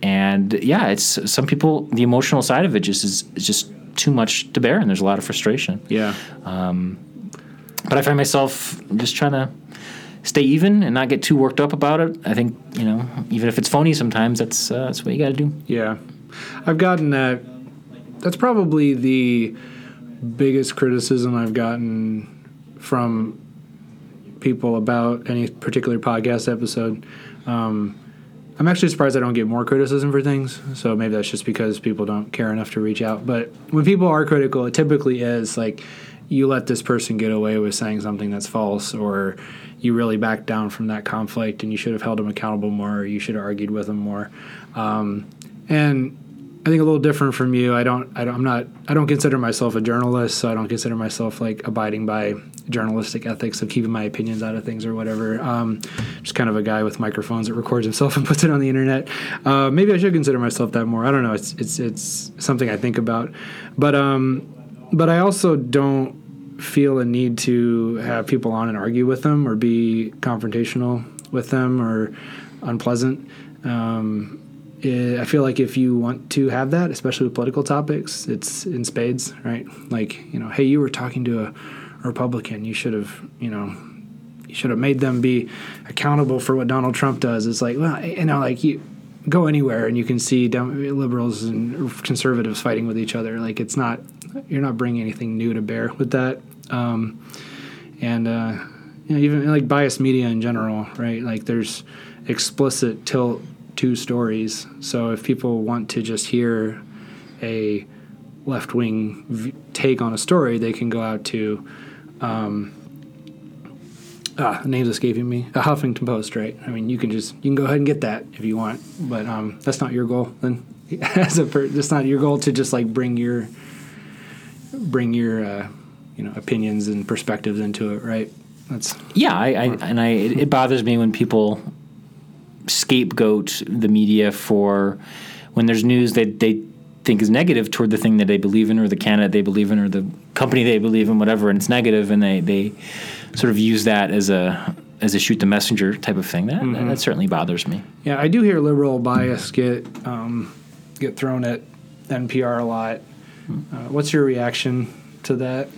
D: and yeah, it's some people. The emotional side of it just is, is just too much to bear, and there's a lot of frustration.
C: Yeah.
D: But I find myself just trying to stay even and not get too worked up about it. I think you know, even if it's phony, sometimes that's uh, that's what you got to do.
C: Yeah. I've gotten that. That's probably the biggest criticism I've gotten from people about any particular podcast episode. Um, I'm actually surprised I don't get more criticism for things. So maybe that's just because people don't care enough to reach out. But when people are critical, it typically is like you let this person get away with saying something that's false, or you really backed down from that conflict and you should have held them accountable more, or you should have argued with them more. Um, and I think a little different from you. I don't, I don't. I'm not. I don't consider myself a journalist, so I don't consider myself like abiding by journalistic ethics of keeping my opinions out of things or whatever. Um, just kind of a guy with microphones that records himself <laughs> and puts it on the internet. Uh, maybe I should consider myself that more. I don't know. It's it's it's something I think about, but um, but I also don't feel a need to have people on and argue with them or be confrontational with them or unpleasant. Um, I feel like if you want to have that, especially with political topics, it's in spades, right? Like, you know, hey, you were talking to a Republican, you should have, you know, you should have made them be accountable for what Donald Trump does. It's like, well, you know, like you go anywhere and you can see liberals and conservatives fighting with each other. Like, it's not, you're not bringing anything new to bear with that. Um, and uh, you know, even like biased media in general, right? Like there's explicit tilt to stories. So if people want to just hear a left wing v- take on a story, they can go out to. Um, Ah, name's escaping me. A Huffington Post, right? I mean, you can just you can go ahead and get that if you want, but um, that's not your goal. Then, <laughs> as a per- it's not your goal to just like bring your bring your uh, you know opinions and perspectives into it, right? That's
D: Yeah, I, I and I it, it bothers me when people scapegoat the media for when there's news that they think is negative toward the thing that they believe in or the candidate they believe in or the company they believe in whatever and it's negative and they, they sort of use that as a as a shoot the messenger type of thing that, that certainly bothers me
C: yeah. I do hear liberal bias get um, get thrown at NPR a lot. Uh, what's your reaction to that?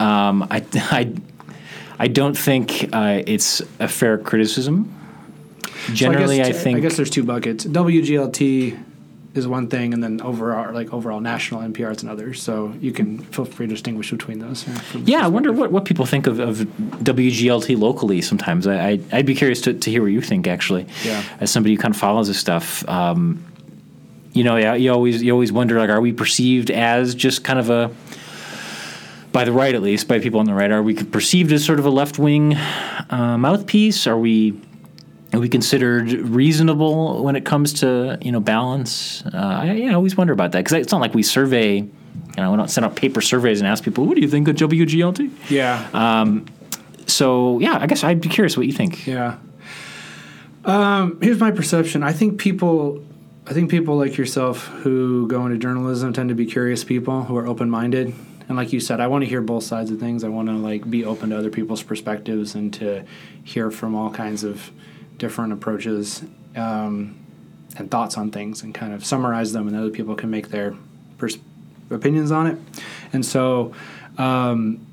D: um, I, I, I don't think uh, it's a fair criticism generally
C: So
D: I,
C: guess,
D: think
C: I guess there's two buckets. WGLT is one thing, and then overall, like overall national NPR is another. So you can feel free to distinguish between those.
D: Yeah, I wonder what, what people think of, of WGLT locally sometimes. I, I, I'd be curious to, to hear what you think, actually,
C: Yeah.
D: as somebody who kind of follows this stuff. Um, you know, yeah, you always you always wonder, like, are we perceived as just kind of a, by the right at least, by people on the right, are we perceived as sort of a left wing uh, mouthpiece? Are we we considered reasonable when it comes to you know balance? Uh, I, yeah, I always wonder about that because it's not like we survey. You know, we don't send out paper surveys and ask people, "What do you think of WGLT?"
C: Yeah.
D: So yeah, I guess I'd be curious what you think.
C: Yeah. Um, here's my perception. I think people, I think people like yourself who go into journalism tend to be curious people who are open minded. And like you said, I want to hear both sides of things. I want to like be open to other people's perspectives and to hear from all kinds of different approaches um, and thoughts on things and kind of summarize them, and other people can make their pers- opinions on it. And so. Um,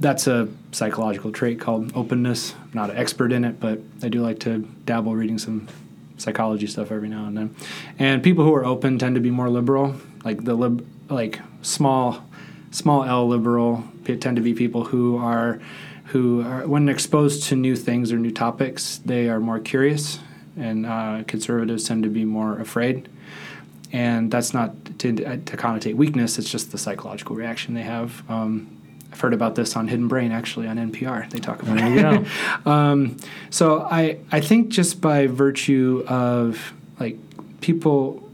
C: that's a psychological trait called openness. I'm not an expert in it, but I do like to dabble reading some psychology stuff every now and then. And people who are open tend to be more liberal, like the lib, like small, small L liberal tend to be people who are, who are, when exposed to new things or new topics, they are more curious, and uh, conservatives tend to be more afraid. And that's not to, to connotate weakness; it's just the psychological reaction they have. Um, I've heard about this on Hidden Brain, actually, on NPR. They talk about it. <laughs> um, so I, I think just by virtue of like people,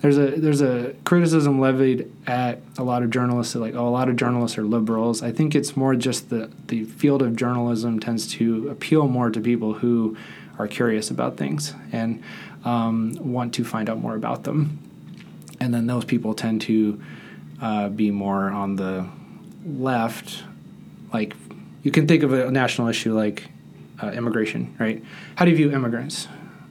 C: there's a there's a criticism levied at a lot of journalists that like oh a lot of journalists are liberals. I think it's more just the the field of journalism tends to appeal more to people who are curious about things and um, want to find out more about them, and then those people tend to uh, be more on the left, like you can think of a national issue like uh, immigration, right? How do you view immigrants?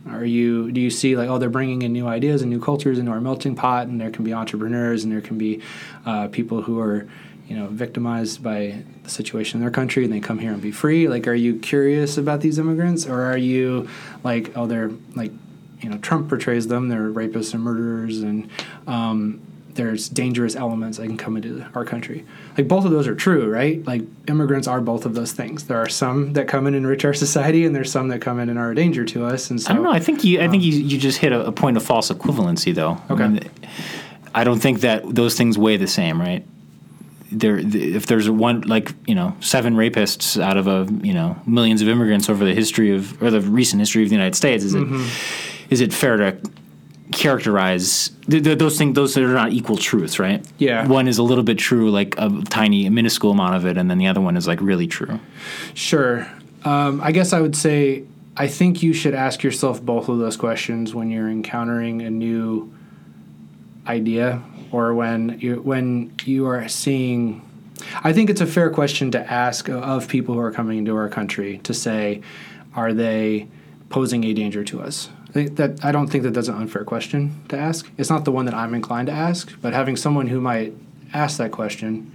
C: Are you do you see like oh they're bringing in new ideas and new cultures into our melting pot, and there can be entrepreneurs and there can be uh, people who are you know victimized by the situation in their country and they come here and be free. Like, are you curious about these immigrants, or are you like oh they're like you know Trump portrays them they're rapists and murderers and um, there's dangerous elements that can come into our country. Like both of those are true, right? Like immigrants are both of those things. There are some that come in and enrich our society, and there's some that come in and are a danger to us. And so
D: I don't know. I think you. I think um, you, you just hit a, a point of false equivalency, though.
C: Okay.
D: I, mean, I don't think that those things weigh the same, right? There, if there's one like you know seven rapists out of a you know millions of immigrants over the history of or the recent history of the United States, is it mm-hmm. is it fair to characterize th- th- those things those are not equal truths right
C: Yeah.
D: one is a little bit true like a tiny a minuscule amount of it and then the other one is like really true
C: Sure. Um, I guess I would say I think you should ask yourself both of those questions when you're encountering a new idea or when you when you are seeing. I think it's a fair question to ask of people who are coming into our country to say, are they posing a danger to us? I think that I don't think that that's an unfair question to ask. It's not the one that I'm inclined to ask, but having someone who might ask that question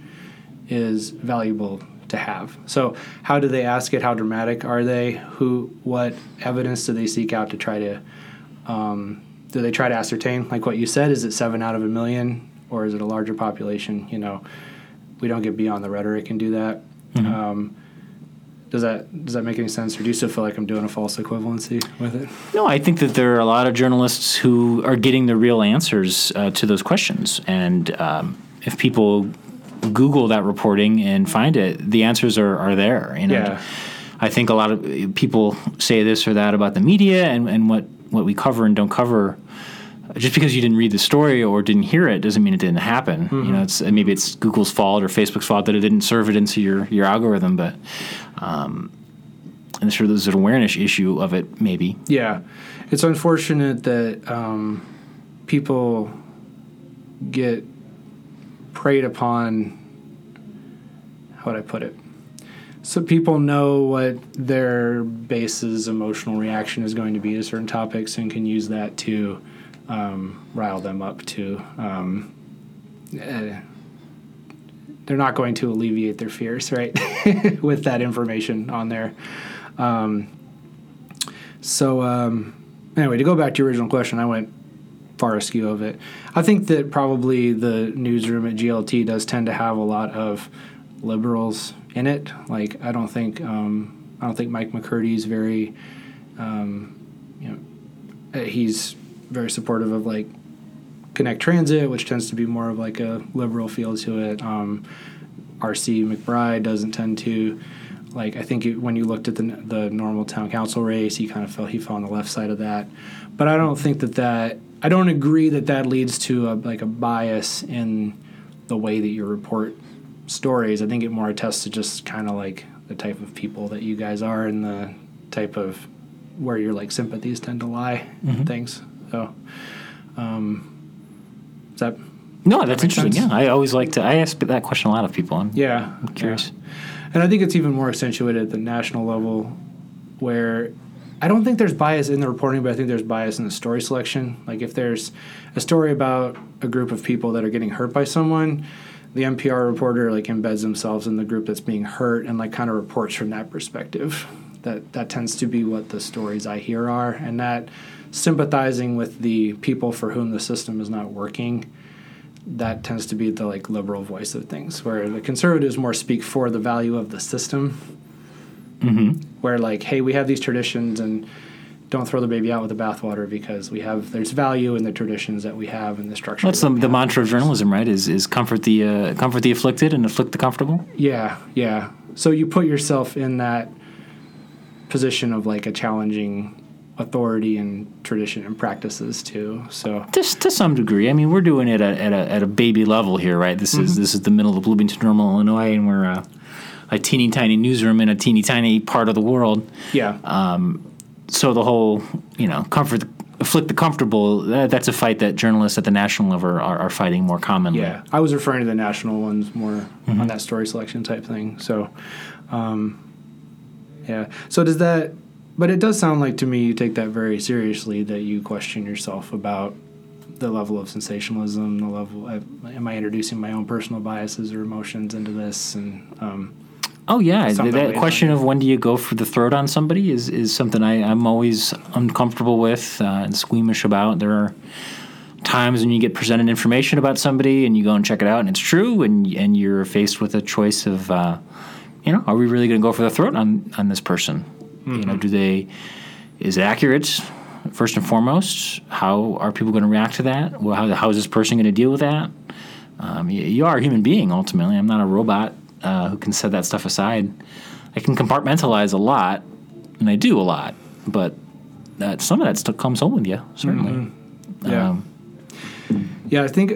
C: is valuable to have. So, how do they ask it? How dramatic are they? Who? What evidence do they seek out to try to? Um, do they try to ascertain, like what you said, is it seven out of a million, or is it a larger population? You know, we don't get beyond the rhetoric and do that. Um, does that does that make any sense, or do you still feel like I'm doing a false equivalency with it?
D: No, I think that there are a lot of journalists who are getting the real answers uh, to those questions. And um, if people Google that reporting and find it, the answers are, are there. You know?
C: Yeah.
D: I think a lot of people say this or that about the media and, and what, what we cover and don't cover. Just because you didn't read the story or didn't hear it doesn't mean it didn't happen. You know, it's maybe it's Google's fault or Facebook's fault that it didn't serve it into your, your algorithm, but um, and sure there's an awareness issue of it maybe.
C: Yeah, it's unfortunate that um, people get preyed upon. How would I put it? So people know what their base's emotional reaction is going to be to certain topics and can use that to um, rile them up to. Um, eh, they're not going to alleviate their fears, right? <laughs> With that information on there. Um, so um, anyway, to go back to your original question, I went far askew of it. I think that probably the newsroom at GLT does tend to have a lot of liberals in it. Like I don't think um, I don't think Mike McCurdy's very, um, you know, uh, he's very supportive of like Connect Transit, which tends to be more of like a liberal feel to it. Um, RC McBride doesn't tend to like. I think it, when you looked at the the normal town council race, he kind of felt he fell on the left side of that. But I don't think that that I don't agree that that leads to a, like a bias in the way that you report stories. I think it more attests to just kind of like the type of people that you guys are and the type of where your like sympathies tend to lie.
D: Mm-hmm.
C: Things. So, um, is that
D: No, that's
C: makes
D: interesting.
C: sense.
D: Yeah, I always like to. I ask that question a lot of people. I'm
C: yeah?
D: curious.
C: yeah. And I think it's even more accentuated at the national level, where I don't think there's bias in the reporting, but I think there's bias in the story selection. Like if there's a story about a group of people that are getting hurt by someone, the NPR reporter like embeds themselves in the group that's being hurt and like kind of reports from that perspective. That that tends to be what the stories I hear are, and that sympathizing with the people for whom the system is not working that tends to be the like liberal voice of things where the conservatives more speak for the value of the system
D: Mm-hmm.
C: where like hey we have these traditions and don't throw the baby out with the bathwater because we have there's value in the traditions that we have and the structure
D: That's
C: that
D: the, the mantra of journalism, right? Is is comfort the uh, comfort the afflicted and afflict the comfortable.
C: yeah yeah so you put yourself in that position of like a challenging authority and tradition and practices too so
D: Just to some degree. I mean, we're doing it at, at a at a baby level here, right? This is this is the middle of Bloomington, Normal, Illinois, and we're uh, a teeny tiny newsroom in a teeny tiny part of the world.
C: yeah Um,
D: So the whole, you know, comfort afflict the comfortable. That, that's a fight that journalists at the national level are, are fighting more commonly.
C: Yeah, I was referring to the national ones more
D: Mm-hmm.
C: on that story selection type thing. So, um, yeah. So does that? But it does sound like to me you take that very seriously. That you question yourself about the level of sensationalism, the level. Of, am I introducing my own personal biases or emotions into this? And um,
D: Oh yeah,
C: Something
D: that question of when do you go for the throat on somebody is, is something I, I'm always uncomfortable with uh, and squeamish about. There are times when you get presented information about somebody and you go and check it out and it's true and and you're faced with a choice of uh, you know are we really going to go for the throat on on this person? You know, do they is it accurate? First and foremost, how are people going to react to that? Well, how, how is this person going to deal with that? Um, you, you are a human being ultimately. I'm not a robot uh, who can set that stuff aside. I can compartmentalize a lot, and I do a lot, but that, some of that stuff comes home with you, certainly.
C: Yeah.
D: Um,
C: yeah, I think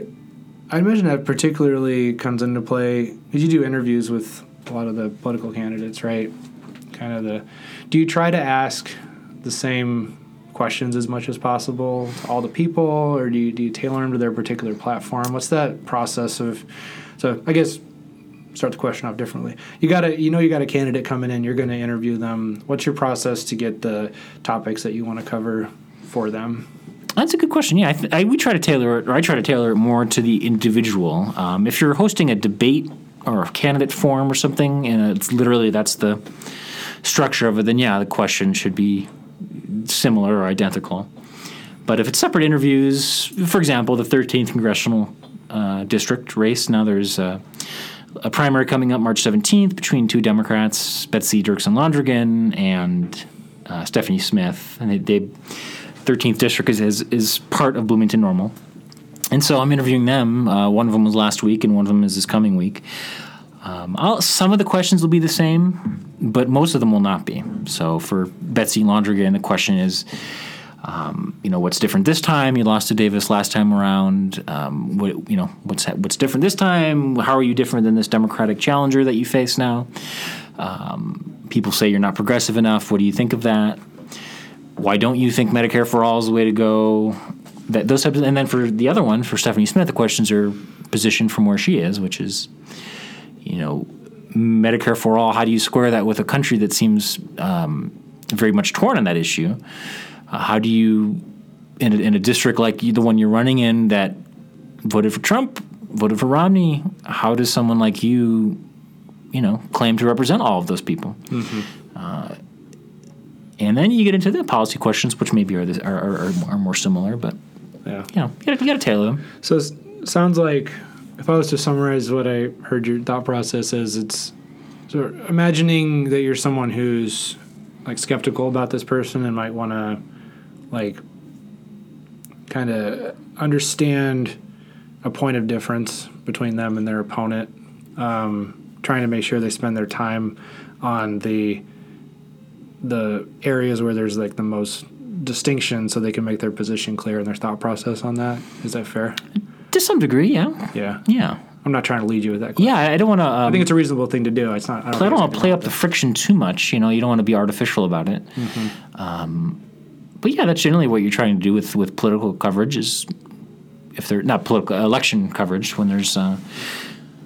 C: I imagine that particularly comes into play because you do interviews with a lot of the political candidates, right? Kind of the. Do you try to ask the same questions as much as possible to all the people, or do you do you tailor them to their particular platform? What's that process of? So I guess start the question off differently. You got to you know you got a candidate coming in. You're going to interview them. What's your process to get the topics that you want to cover for them?
D: That's a good question. Yeah, I, I, we try to tailor it, or I try to tailor it more to the individual. Um, if you're hosting a debate or a candidate forum or something, and it's literally that's the structure of it, then yeah, the question should be similar or identical. But if it's separate interviews, for example, the 13th congressional uh, district race, now there's uh, a primary coming up March 17th between two Democrats, Betsy Dirksen Londrigan and uh, Stephanie Smith, and they, they 13th district is, is is part of Bloomington Normal, and so I'm interviewing them. Uh, one of them was last week, and one of them is this coming week. Um, some of the questions will be the same, but most of them will not be. So for Betsy Londrigan, the question is, um, you know, what's different this time? You lost to Davis last time around. Um, what, you know, what's what's different this time? How are you different than this Democratic challenger that you face now? Um, people say you're not progressive enough. What do you think of that? Why don't you think Medicare for all is the way to go? That those types, of, and then for the other one, for Stephanie Smith, the questions are positioned from where she is, which is, you know, Medicare for all. How do you square that with a country that seems um, very much torn on that issue? Uh, how do you, in a, in a district like the one you're running in, that voted for Trump, voted for Romney? How does someone like you, you know, claim to represent all of those people? Uh, and then you get into the policy questions, which maybe are the, are, are, are, are more similar, but
C: Yeah.
D: you know, you got you to tailor them.
C: So it sounds like if I was to summarize what I heard your thought process is, it's sort of imagining that you're someone who's like skeptical about this person and might want to like kind of understand a point of difference between them and their opponent, um, trying to make sure they spend their time on the the areas where there's like the most distinction so they can make their position clear and their thought process on that. Is that fair?
D: To some degree, yeah,
C: Yeah.
D: yeah.
C: I'm not trying to lead you with that. Question.
D: Yeah, I don't want to. Um,
C: I think it's a reasonable thing to do. It's not. I don't,
D: don't want to play up the friction too much. You know, you don't want to be artificial about it.
C: Mm-hmm.
D: Um, but yeah, that's generally what you're trying to do with with political coverage. Is if they're not political election coverage when there's uh,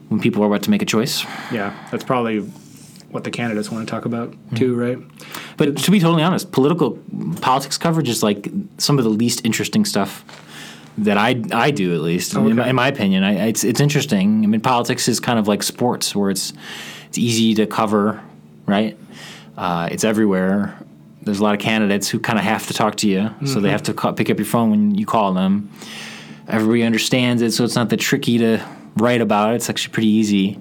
D: when people are about to make a choice.
C: Yeah, that's probably what the candidates want to talk about
D: Mm-hmm.
C: too, right?
D: But to be totally honest, political politics coverage is like some of the least interesting stuff that I I do at least in, my, in my opinion. I, it's it's interesting. I mean, politics is kind of like sports, where it's it's easy to cover, right? Uh, it's everywhere. There's a lot of candidates who kind of have to talk to you, so they have to ca- pick up your phone when you call them. Everybody understands it, so it's not that tricky to write about it. It's actually pretty easy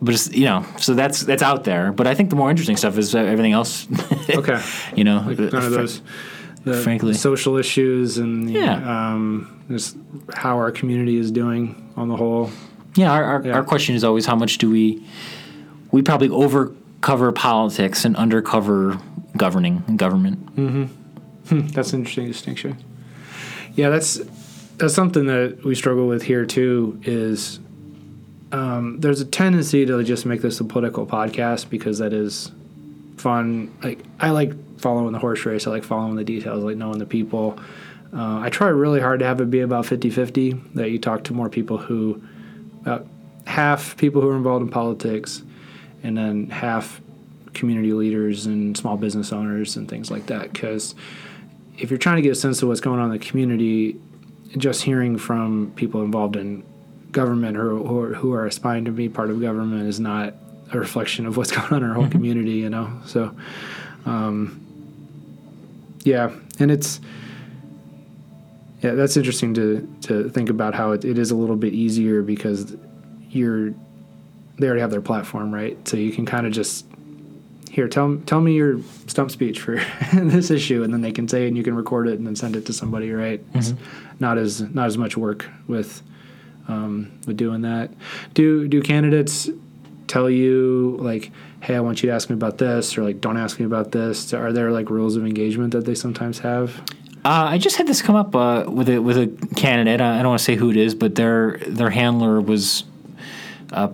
D: but it's you know so that's that's out there but i think the more interesting stuff is everything else <laughs>
C: Okay.
D: you know
C: Like none of those. The
D: frankly.
C: social issues and the,
D: Yeah.
C: um, just how our community is doing on the whole.
D: yeah our, our,
C: Yeah.
D: our question is always how much do we we probably over cover politics and undercover governing and government
C: That's an interesting distinction. Yeah, that's that's something that we struggle with here too. Is um, there's a tendency to just make this a political podcast because that is fun. Like I like following the horse race. I like following the details. I like knowing the people. Uh, I try really hard to have it be about 50-50, That you talk to more people who about half people who are involved in politics, and then half community leaders and small business owners and things like that. Because if you're trying to get a sense of what's going on in the community, just hearing from people involved in government or are, who are aspiring to be part of government is not a reflection of what's <laughs> going on in our whole community, you know. So, um, yeah, and it's yeah, that's interesting to to think about how it, it is a little bit easier because you're they already have their platform, right? So you can kind of just here tell tell me your stump speech for <laughs> this issue and then they can say and you can record it and then send it to somebody right it's not as not as much work with um, with doing that do do candidates tell you like hey i want you to ask me about this or like don't ask me about this are there like rules of engagement that they sometimes have
D: uh, I just had this come up uh, with a with a candidate. I don't want to say who it is, but their their handler was uh,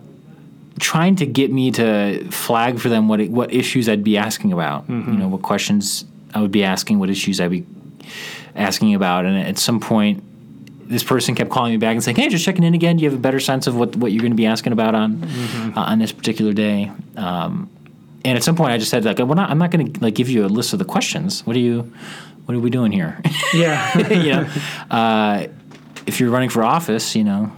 D: trying to get me to flag for them what it, what issues I'd be asking about. You know, what questions I would be asking, what issues I'd be asking about, and at some point. This person kept calling me back and saying, "Hey, just checking in again. Do you have a better sense of what, what you're going to be asking about on uh, on this particular day?" Um, and at some point, I just said, "Like, we're not, I'm not going to like give you a list of the questions. What are you, what are we doing here?"
C: yeah <laughs>
D: you know, uh, if you're running for office, you know,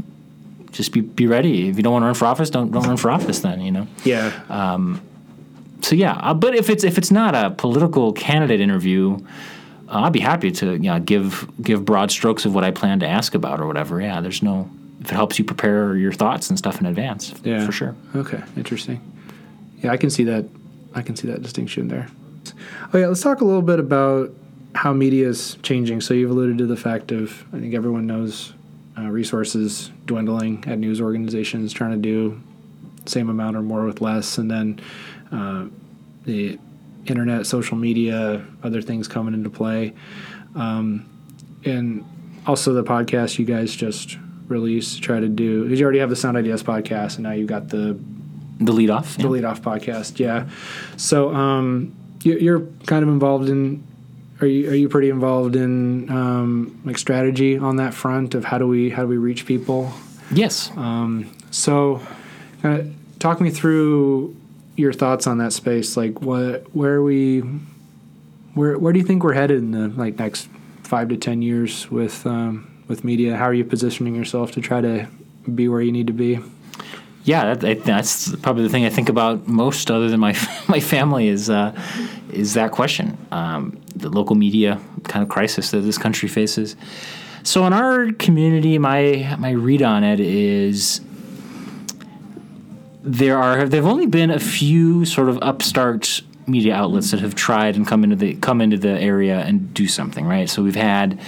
D: just be be ready. If you don't want to run for office, don't don't run for office. Then you know.
C: yeah Um,
D: So yeah, uh, but if it's if it's not a political candidate interview, uh, I'd be happy to you know, give give broad strokes of what I plan to ask about or whatever. Yeah, there's no if it helps you prepare your thoughts and stuff in advance.
C: Yeah.
D: for sure.
C: Okay, interesting. Yeah, I can see that. I can see that distinction there. Oh yeah, let's talk a little bit about how media is changing. So you've alluded to the fact of I think everyone knows uh, resources dwindling at news organizations, trying to do same amount or more with less, and then uh, the internet, social media, other things coming into play, um, and also the podcast you guys just released try to do because you already have the Sound Ideas podcast, and now you've got the
D: The lead off.
C: the lead off podcast. Yeah. So um, you, you're kind of involved in. Are you are you pretty involved in um, like strategy on that front of how do we how do we reach people?
D: Yes.
C: So, uh, talk me through your thoughts on that space. Like, what where are we where where do you think we're headed in the like next five to ten years with um, with media? How are you positioning yourself to try to be where you need to be?
D: Yeah, that, that's probably the thing I think about most, other than my <laughs> my family, is uh, is that question, um, the local media kind of crisis that this country faces. So in our community, my my read on it is there are there've only been a few sort of upstart media outlets that have tried and come into the come into the area and do something right. So we've had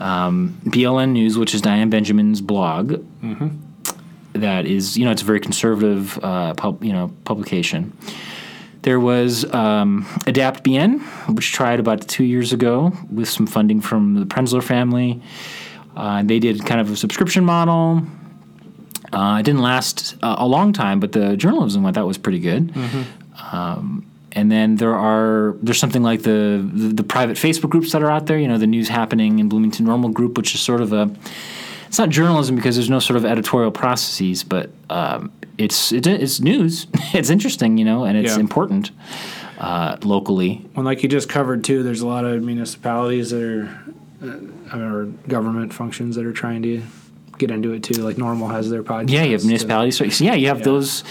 D: um, BLN News, which is Diane Benjamin's blog, that is you know it's a very conservative uh, pub, you know publication. There was um, Adapt BN, which tried about two years ago with some funding from the Prenzler family. Uh, they did kind of a subscription model. Uh, it didn't last uh, a long time, but the journalism I thought was pretty good.
C: Mm-hmm.
D: Um, and then there are there's something like the, the, the private Facebook groups that are out there. You know, the News Happening in Bloomington Normal group, which is sort of a it's not journalism because there's no sort of editorial processes, but um, it's it, it's news. <laughs> it's interesting, you know, and it's
C: Yeah.
D: important uh, locally.
C: Well, like you just covered too, there's a lot of municipalities that are, uh, or government functions that are trying to get into it too. Like Normal has their podcast.
D: Yeah, you have municipalities. So, so yeah, you have
C: Yeah.
D: those.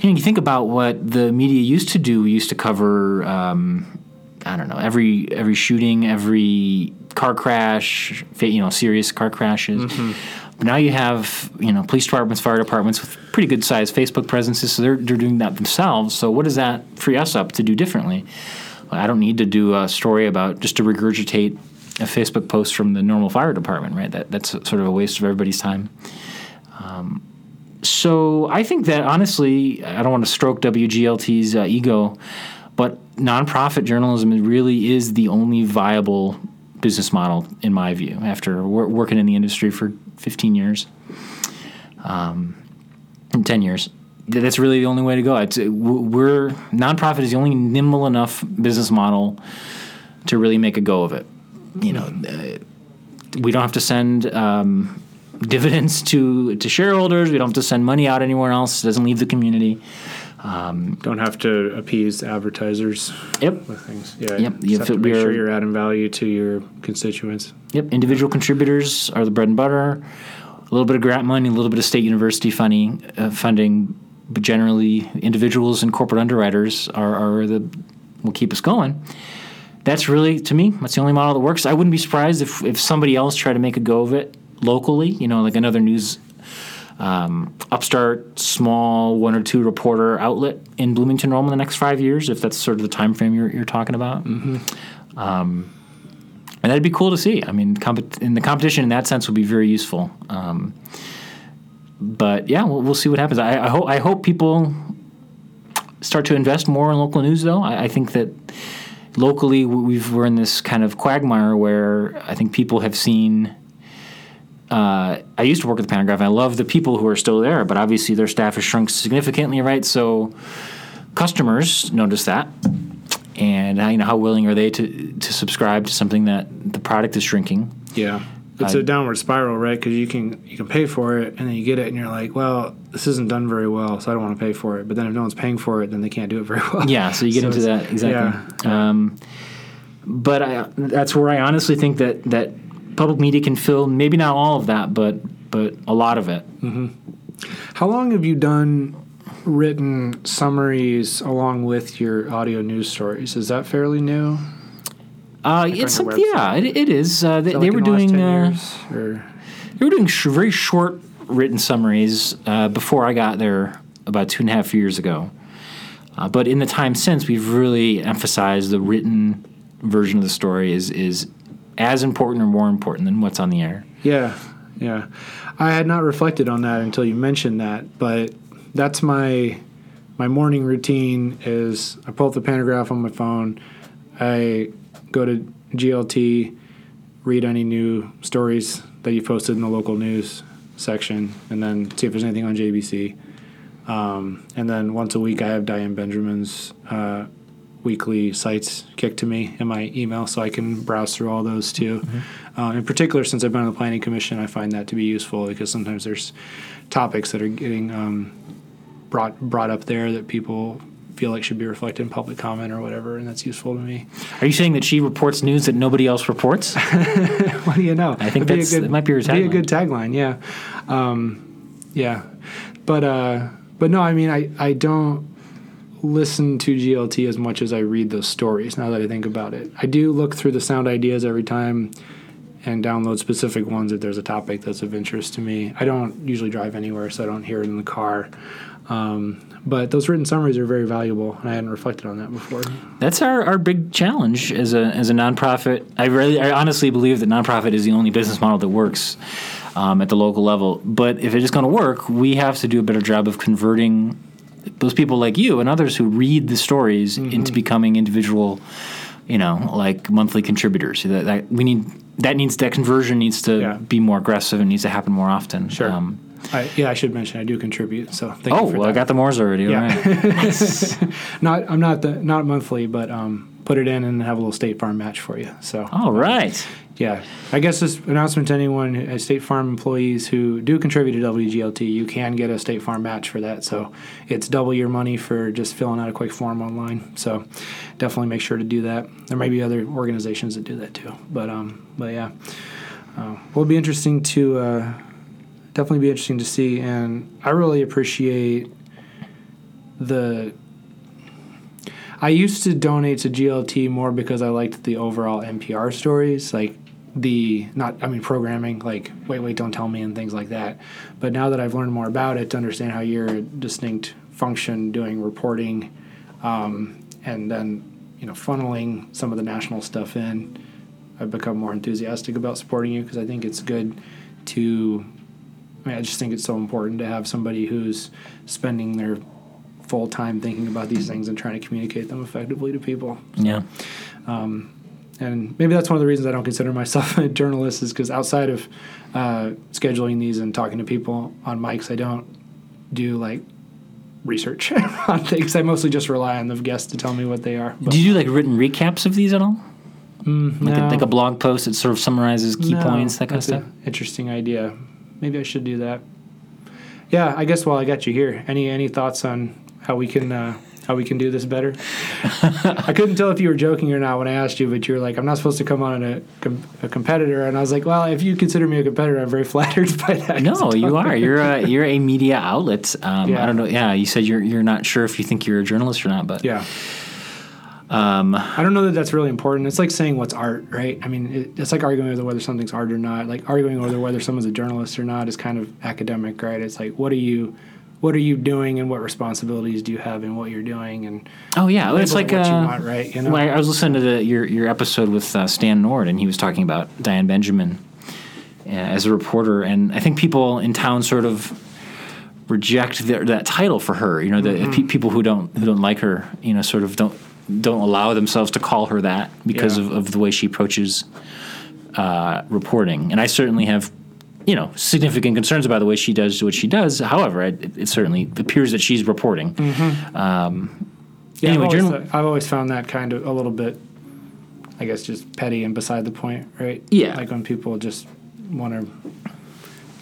D: You, know, you think about what the media used to do. We used to cover, um, I don't know, every every shooting, every car crash, you know, serious car crashes. But now you have, you know, police departments, fire departments with pretty good sized Facebook presences, so they're they're doing that themselves. So what does that free us up to do differently? I don't need to do a story about just to regurgitate a Facebook post from the normal fire department, right? That that's sort of a waste of everybody's time so I think that honestly, I don't want to stroke WGLT's uh, ego, but nonprofit journalism really is the only viable business model in my view. After wor- working in the industry for 15 years, um, 10 years, that's really the only way to go. It's, we're nonprofit is the only nimble enough business model to really make a go of it. You know, uh, we don't have to send. Um, dividends to to shareholders. We don't have to send money out anywhere else. It doesn't leave the community.
C: Don't have to appease advertisers
D: Yep.
C: with things. Yeah.
D: Yep, you
C: have to- make sure you're adding value to your constituents.
D: Yep. Individual contributors are the bread and butter. A little bit of grant money, a little bit of state university funding, uh, funding, but generally individuals and corporate underwriters are, are the will keep us going. That's really to me. That's the only model that works. I wouldn't be surprised if if somebody else tried to make a go of it locally. You know, like another news um, upstart, small one or two reporter outlet in Bloomington, Rome in the next five years, if that's sort of the time frame you're, you're talking about. Um, and that'd be cool to see. I mean, comp- in the competition in that sense would be very useful. Um, but yeah, we'll, we'll see what happens. I, I hope I hope people start to invest more in local news, though. I, I think that locally we've we're in this kind of quagmire where I think people have seen. Uh, I used to work at the Pantagraph. And I love the people who are still there, but obviously their staff has shrunk significantly, right? So customers notice that, and how, you know how willing are they to to subscribe to something that the product is shrinking?
C: Yeah. It's
D: I-
C: a downward spiral, right? Because you can you can pay for it, and then you get it, and you're like, well, this isn't done very well, so I don't want to pay for it. But then if no one's paying for it, then they can't do it very <laughs> well.
D: Yeah, so you get
C: So
D: into that exactly.
C: yeah.
D: Um, but I, that's where I honestly think that that public media can fill maybe not all of that, but but a lot of it.
C: How long have you done written summaries along with your audio news stories? Is that fairly new?
D: Uh, it's some, yeah, it, it is. Uh, they,
C: Is
D: they
C: like
D: were doing
C: last 10
D: uh,
C: years, or
D: they were doing sh- very short written summaries uh, before I got there about two and a half years ago. Uh, but in the time since, we've really emphasized the written version of the story is is as important or more important than what's on the air.
C: Yeah, yeah. I had not reflected on that until you mentioned that, but that's my my morning routine is I pull up the Pantagraph on my phone, I go to GLT, read any new stories that you posted in the local news section, and then see if there's anything on JBC. Um, and then once a week, I have Diane Benjamin's uh, weekly sites kicked to me in my email, so I can browse through all those too. Uh, in particular, since I've been on the Planning Commission, I find that to be useful because sometimes there's topics that are getting um, brought brought up there that people feel like should be reflected in public comment or whatever, and that's useful to me.
D: Are you saying that she reports news that nobody else reports? <laughs>
C: what do you know?
D: I think
C: It'd
D: that's-
C: good,
D: that might be her
C: Be a good tagline, yeah, um, yeah. But uh, but no, I mean, I I don't listen to GLT as much as I read those stories. Now that I think about it, I do look through the sound ideas every time and download specific ones if there's a topic that's of interest to me. I don't usually drive anywhere, so I don't hear it in the car. Um, but those written summaries are very valuable, and I hadn't reflected on that before.
D: That's our, our big challenge as a as a nonprofit. I really, I honestly believe that nonprofit is the only business model that works um, at the local level. But if it is going to work, we have to do a better job of converting those people like you and others who read the stories
C: Mm-hmm.
D: into becoming individual, you know, like monthly contributors. That, that we need that needs that conversion needs to
C: Yeah.
D: be more aggressive and needs to happen more often.
C: Sure.
D: Um,
C: I, yeah, I should mention I do contribute. So thank
D: Oh,
C: you for
D: well, I got the Moors already.
C: Yeah.
D: right. <laughs>
C: not I'm not the not monthly, but um, put it in and have a little State Farm match for you. So
D: All right.
C: yeah, I guess this announcement to anyone, uh, State Farm employees who do contribute to WGLT, you can get a State Farm match for that. So it's double your money for just filling out a quick form online. So definitely make sure to do that. There may be other organizations that do that too, but um, but yeah, uh, will be interesting to uh, definitely be interesting to see, and I really appreciate the I used to donate to GLT more because I liked the overall NPR stories, like the not I mean programming, like wait wait don't tell me and things like that. But now that I've learned more about it, to understand how you're a distinct function doing reporting, um, and then you know funneling some of the national stuff in, I've become more enthusiastic about supporting you because I think it's good to. I mean, I just think it's so important to have somebody who's spending their full time thinking about these things and trying to communicate them effectively to people.
D: Yeah.
C: And maybe that's one of the reasons I don't consider myself <laughs> a journalist is because outside of uh, scheduling these and talking to people on mics, I don't do like research <laughs> on things. I mostly just rely on the guests to tell me what they are. But
D: Do you do like written recaps of these at all? Like, a, like a blog post that sort of summarizes key
C: No,
D: points, that kind of stuff?
C: Interesting idea. Maybe I should do that. Yeah, I guess while I got you here, any any thoughts on how we can uh, how we can do this better? <laughs> I couldn't tell if you were joking or not when I asked you, but you were like, "I'm not supposed to come on a, com- a competitor," and I was like, "Well, if you consider me a competitor, I'm very <laughs> flattered by that."
D: No, you are. You're a <laughs> you're a media outlet. Um,
C: Yeah.
D: I don't know. Yeah, you said you're you're not sure if you think you're a journalist or not, but
C: Yeah. Um, I don't know that that's really important. It's like saying what's art, right? I mean, it, it's like arguing over whether something's art or not. Like arguing over whether someone's a journalist or not is kind of academic, right? It's like what are you, what are you doing, and what responsibilities do you have in what you're doing, and
D: oh yeah, it's like
C: what you
D: uh,
C: want, right? You know?
D: I was listening to the, your your episode with uh, Stan Nord, and he was talking about Diane Benjamin uh, as a reporter, and I think people in town sort of reject their, that title for her. You know, the
C: Mm-hmm.
D: pe- people who don't who don't like her, you know, sort of don't don't allow themselves to call her that because
C: Yeah.
D: of, of the way she approaches uh, reporting. And I certainly have. You know, significant concerns about the way she does what she does. However, it, it certainly appears that she's reporting. Um,
C: yeah,
D: anyway,
C: I've, always,
D: journal-
C: I've always found that kind of a little bit, I guess, just petty and beside the point, right?
D: Yeah.
C: Like when people just want to.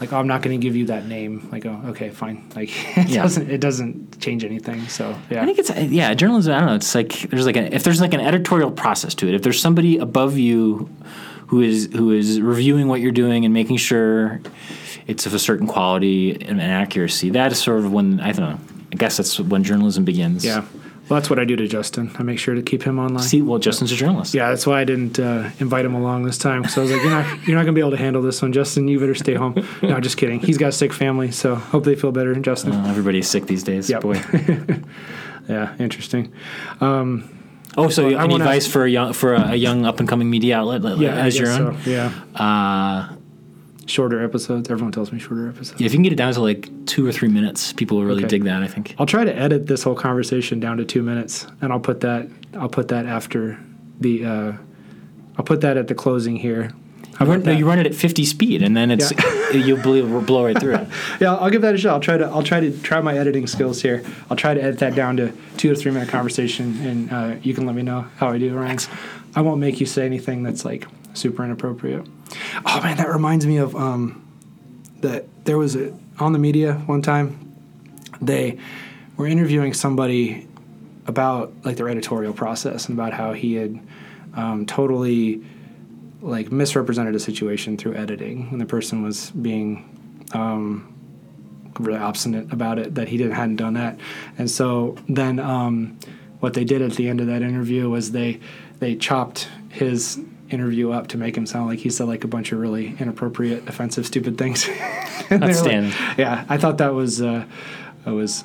C: Like oh, I'm not going to give you that name. Like oh okay fine. Like <laughs> it
D: Yeah.
C: doesn't it doesn't change anything. So yeah.
D: I think it's yeah, journalism. I don't know. It's like there's like an if there's like an editorial process to it. If there's somebody above you who is who is reviewing what you're doing and making sure it's of a certain quality and, and accuracy, that is sort of when I don't know. I guess that's when journalism begins.
C: Yeah. Well, that's what I do to Justin. I make sure to keep him online.
D: See, well, Justin's a journalist.
C: yeah, that's why I didn't uh, invite him along this time. So I was like, you're not, <laughs> you're not gonna be able to handle this one, Justin. You better stay home. No, just kidding. He's got a sick family, so hope they feel better, Justin.
D: Well, everybody's sick these days.
C: Yep.
D: Boy. <laughs>
C: yeah, interesting.
D: Oh, so
C: Well,
D: any
C: wanna-
D: advice for a young for a, young up and coming media outlet like-
C: Yeah,
D: as your own?
C: so, Yeah,
D: Uh,
C: shorter episodes. Everyone tells me shorter episodes.
D: yeah, if you can get it down to like two or three minutes, people will really
C: Okay.
D: dig that. I think.
C: I'll try to edit this whole conversation down to two minutes, and I'll put that. I'll put that after the. Uh, I'll put that at the closing here.
D: You run, no, you run it at 50 speed, and then it's <laughs> you'll blow, blow right through it. <laughs>
C: Yeah, I'll give that a shot. I'll try to. I'll try to try my editing skills here. I'll try to edit that down to two or three minute conversation, and uh, you can let me know how I do, Ryan. I won't make you say anything that's like super inappropriate. Oh man, that reminds me of um, that there was a on the media one time. They were interviewing somebody about like their editorial process and about how he had um, totally like misrepresented a situation through editing and the person was being um, really obstinate about it that he didn't hadn't done that and so then um, what they did at the end of that interview was they they chopped his interview up to make him sound like he said like a bunch of really inappropriate offensive stupid things. <laughs> And they're like-
D: Outstanding.
C: yeah i thought that was uh, it was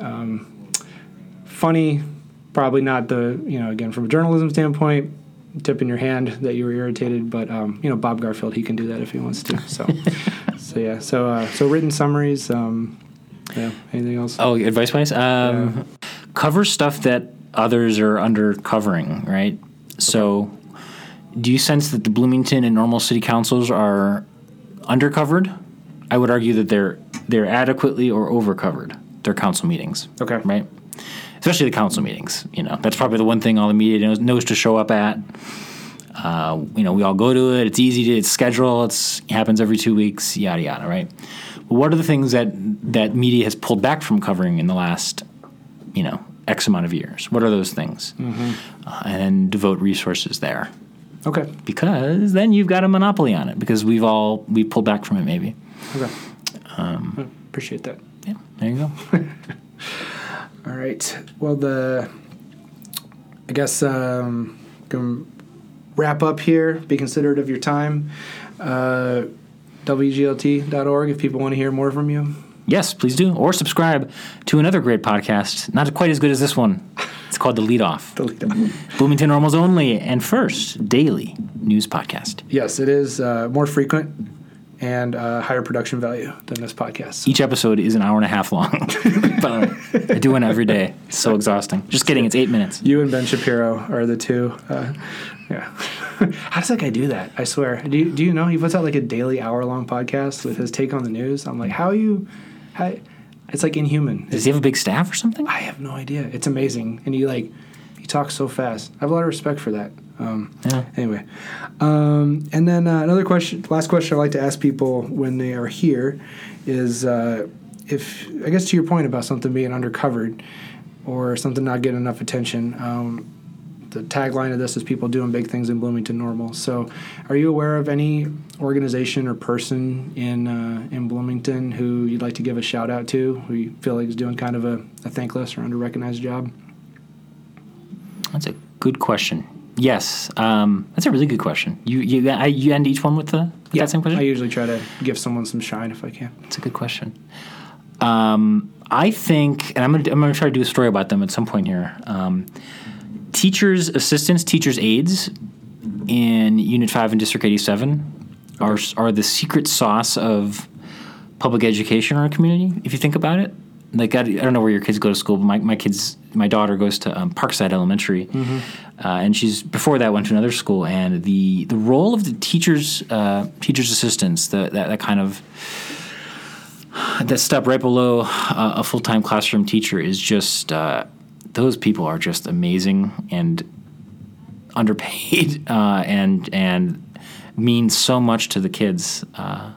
C: um, funny probably not the you know again from a journalism standpoint tip in your hand that you were irritated but um, you know bob garfield he can do that if he wants to. So <laughs> so yeah so uh, so written summaries um, yeah anything else?
D: Oh, advice wise, um, cover stuff that others are under covering, right? So, do you sense that the Bloomington and Normal city councils are undercovered? I would argue that they're they're adequately or overcovered. Their council meetings.
C: Okay.
D: Right. Especially the council meetings. You know, that's probably the one thing all the media knows, knows to show up at. Uh, you know, we all go to it. It's easy to it's schedule. It's it happens every two weeks. Yada yada. Right. But what are the things that that media has pulled back from covering in the last, you know, X amount of years? What are those things? Uh, and devote resources there
C: Okay.
D: because then you've got a monopoly on it because we've all we pulled back from it maybe.
C: Okay. Um, Appreciate that.
D: Yeah, there you go. <laughs>
C: All right. Well, the I guess um, can wrap up here. Be considerate of your time. Uh, WGLT.org if people want to hear more from you.
D: Yes, please do or subscribe to another great podcast, not quite as good as this one. It's called The Lead Off. Bloomington Normals only and first daily news podcast.
C: Yes, it is uh, more frequent and uh, higher production value than this podcast.
D: Each episode is an hour and a half long. By the way, I do one every day. It's so exhausting. Just kidding. It's eight minutes.
C: You and Ben Shapiro are the two. Uh, yeah. <laughs> How does that guy do that? I swear. Do you, do you know he puts out like a daily hour long podcast with his take on the news? I'm like, how you? How, it's like inhuman.
D: Does he have a big staff or something?
C: I have no idea. It's amazing, and he like he talks so fast. I have a lot of respect for that. Um,
D: Yeah.
C: Anyway, um, and then uh, another question, last question I like to ask people when they are here is uh, if I guess to your point about something being undercovered or something not getting enough attention. Um, the tagline of this is people doing big things in Bloomington normal. So, are you aware of any organization or person in uh, in Bloomington who you'd like to give a shout out to, who you feel like is doing kind of a, a thankless or underrecognized job?
D: That's a good question. Yes, um, that's a really good question. You you I, you end each one with the with that same question.
C: I usually try to give someone some shine if I can.
D: That's a good question. Um, I think, and I'm gonna I'm gonna try to do a story about them at some point here. Um, teachers' assistants, teachers' aides in Unit Five and District 87 are are the secret sauce of public education in our community. If you think about it, like I, I don't know where your kids go to school, but my, my kids, my daughter goes to um, Parkside Elementary, uh, and she's before that went to another school. And the the role of the teachers, uh, teachers' assistants, the, that that kind of that step right below uh, a full time classroom teacher is just uh, those people are just amazing and underpaid <laughs> uh, and and mean so much to the kids uh,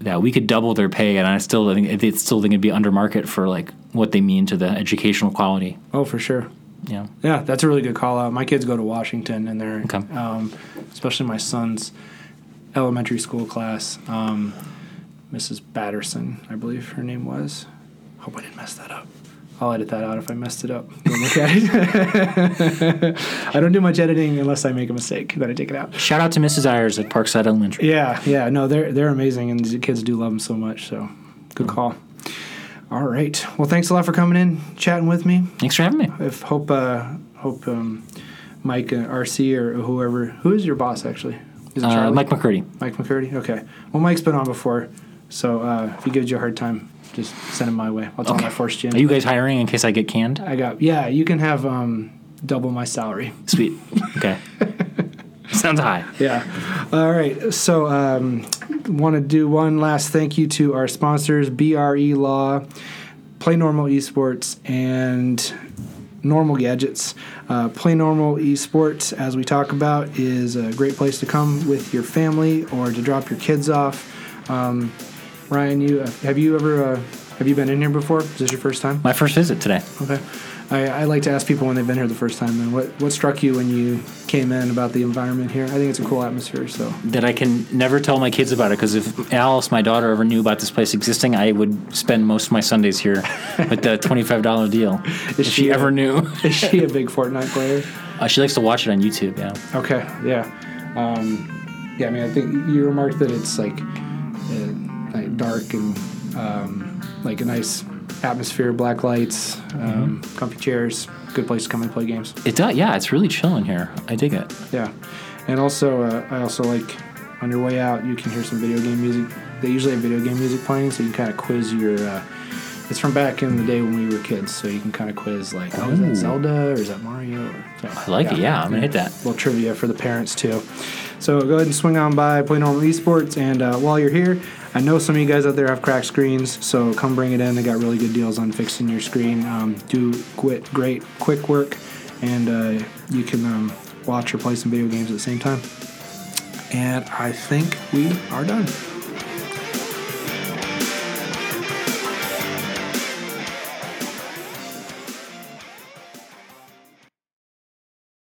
D: that we could double their pay and I still think it's still think it'd be under market for like what they mean to the educational quality.
C: Oh, for sure.
D: Yeah.
C: Yeah, that's a really good call out. My kids go to Washington, and they're
D: Okay.
C: um, especially my son's elementary school class. Um, Mrs. Batterson, I believe her name was. Hope I didn't mess that up. I'll edit that out if I messed it up. Go look at it. <laughs> I don't do much editing unless I make a mistake. Then I take it out.
D: Shout out to Mrs. Ayers at Parkside Elementary.
C: Yeah, yeah, no, they're they're amazing, and the kids do love them so much. So, good call. All right. Well, thanks a lot for coming in, chatting with me.
D: Thanks for having me.
C: If hope uh, hope um, Mike uh, RC or whoever who is your boss actually? Is it
D: Uh,
C: Charlie?
D: Mike McCurdy.
C: Mike McCurdy. Okay. Well, Mike's been on before, so uh, if he gives you a hard time, just send him my way. I'll tell I forced you. in.
D: Are you guys hiring in case I get canned?
C: I got yeah. You can have um, double my salary.
D: Sweet. Okay. <laughs> Sounds high.
C: Yeah. All right. So, um, want to do one last thank you to our sponsors: BRE Law, Play Normal Esports, and Normal Gadgets. Uh, Play Normal Esports, as we talk about, is a great place to come with your family or to drop your kids off. Um, Ryan, you uh, have you ever uh, have you been in here before? Is this your first time?
D: My first visit today.
C: Okay. I, I like to ask people when they've been here the first time. Then, what what struck you when you came in about the environment here? I think it's a cool atmosphere. So.
D: that I can never tell my kids about it because if Alice, my daughter, ever knew about this place existing, I would spend most of my Sundays here <laughs> with the twenty-five dollar deal. if
C: she
D: she
C: a-
D: ever knew, <laughs>
C: Is she a big Fortnite player?
D: uh, she likes to watch it on YouTube. Yeah,
C: Okay, yeah, um, yeah. I mean, I think you remarked that it's like, uh, like dark and um, like a nice atmosphere, black lights, um, comfy chairs, good place to come and play games.
D: it does. Yeah, it's really chill in here. I dig it.
C: Yeah, and also uh, I also like on your way out you can hear some video game music. They usually have video game music playing, so you can kind of quiz your. Uh, it's from back in the day when we were kids, so you can kind of quiz like, oh, is that Zelda or is that Mario? Or, so,
D: I like it. Yeah, I'm gonna hit that.
C: little trivia for the parents too. So go ahead and swing on by Play Normal Esports, and uh, while you're here, I know some of you guys out there have cracked screens, so come bring it in. They got really good deals on fixing your screen. Um, do quit great quick work, and uh, you can um, watch or play some video games at the same time. And I think we are done.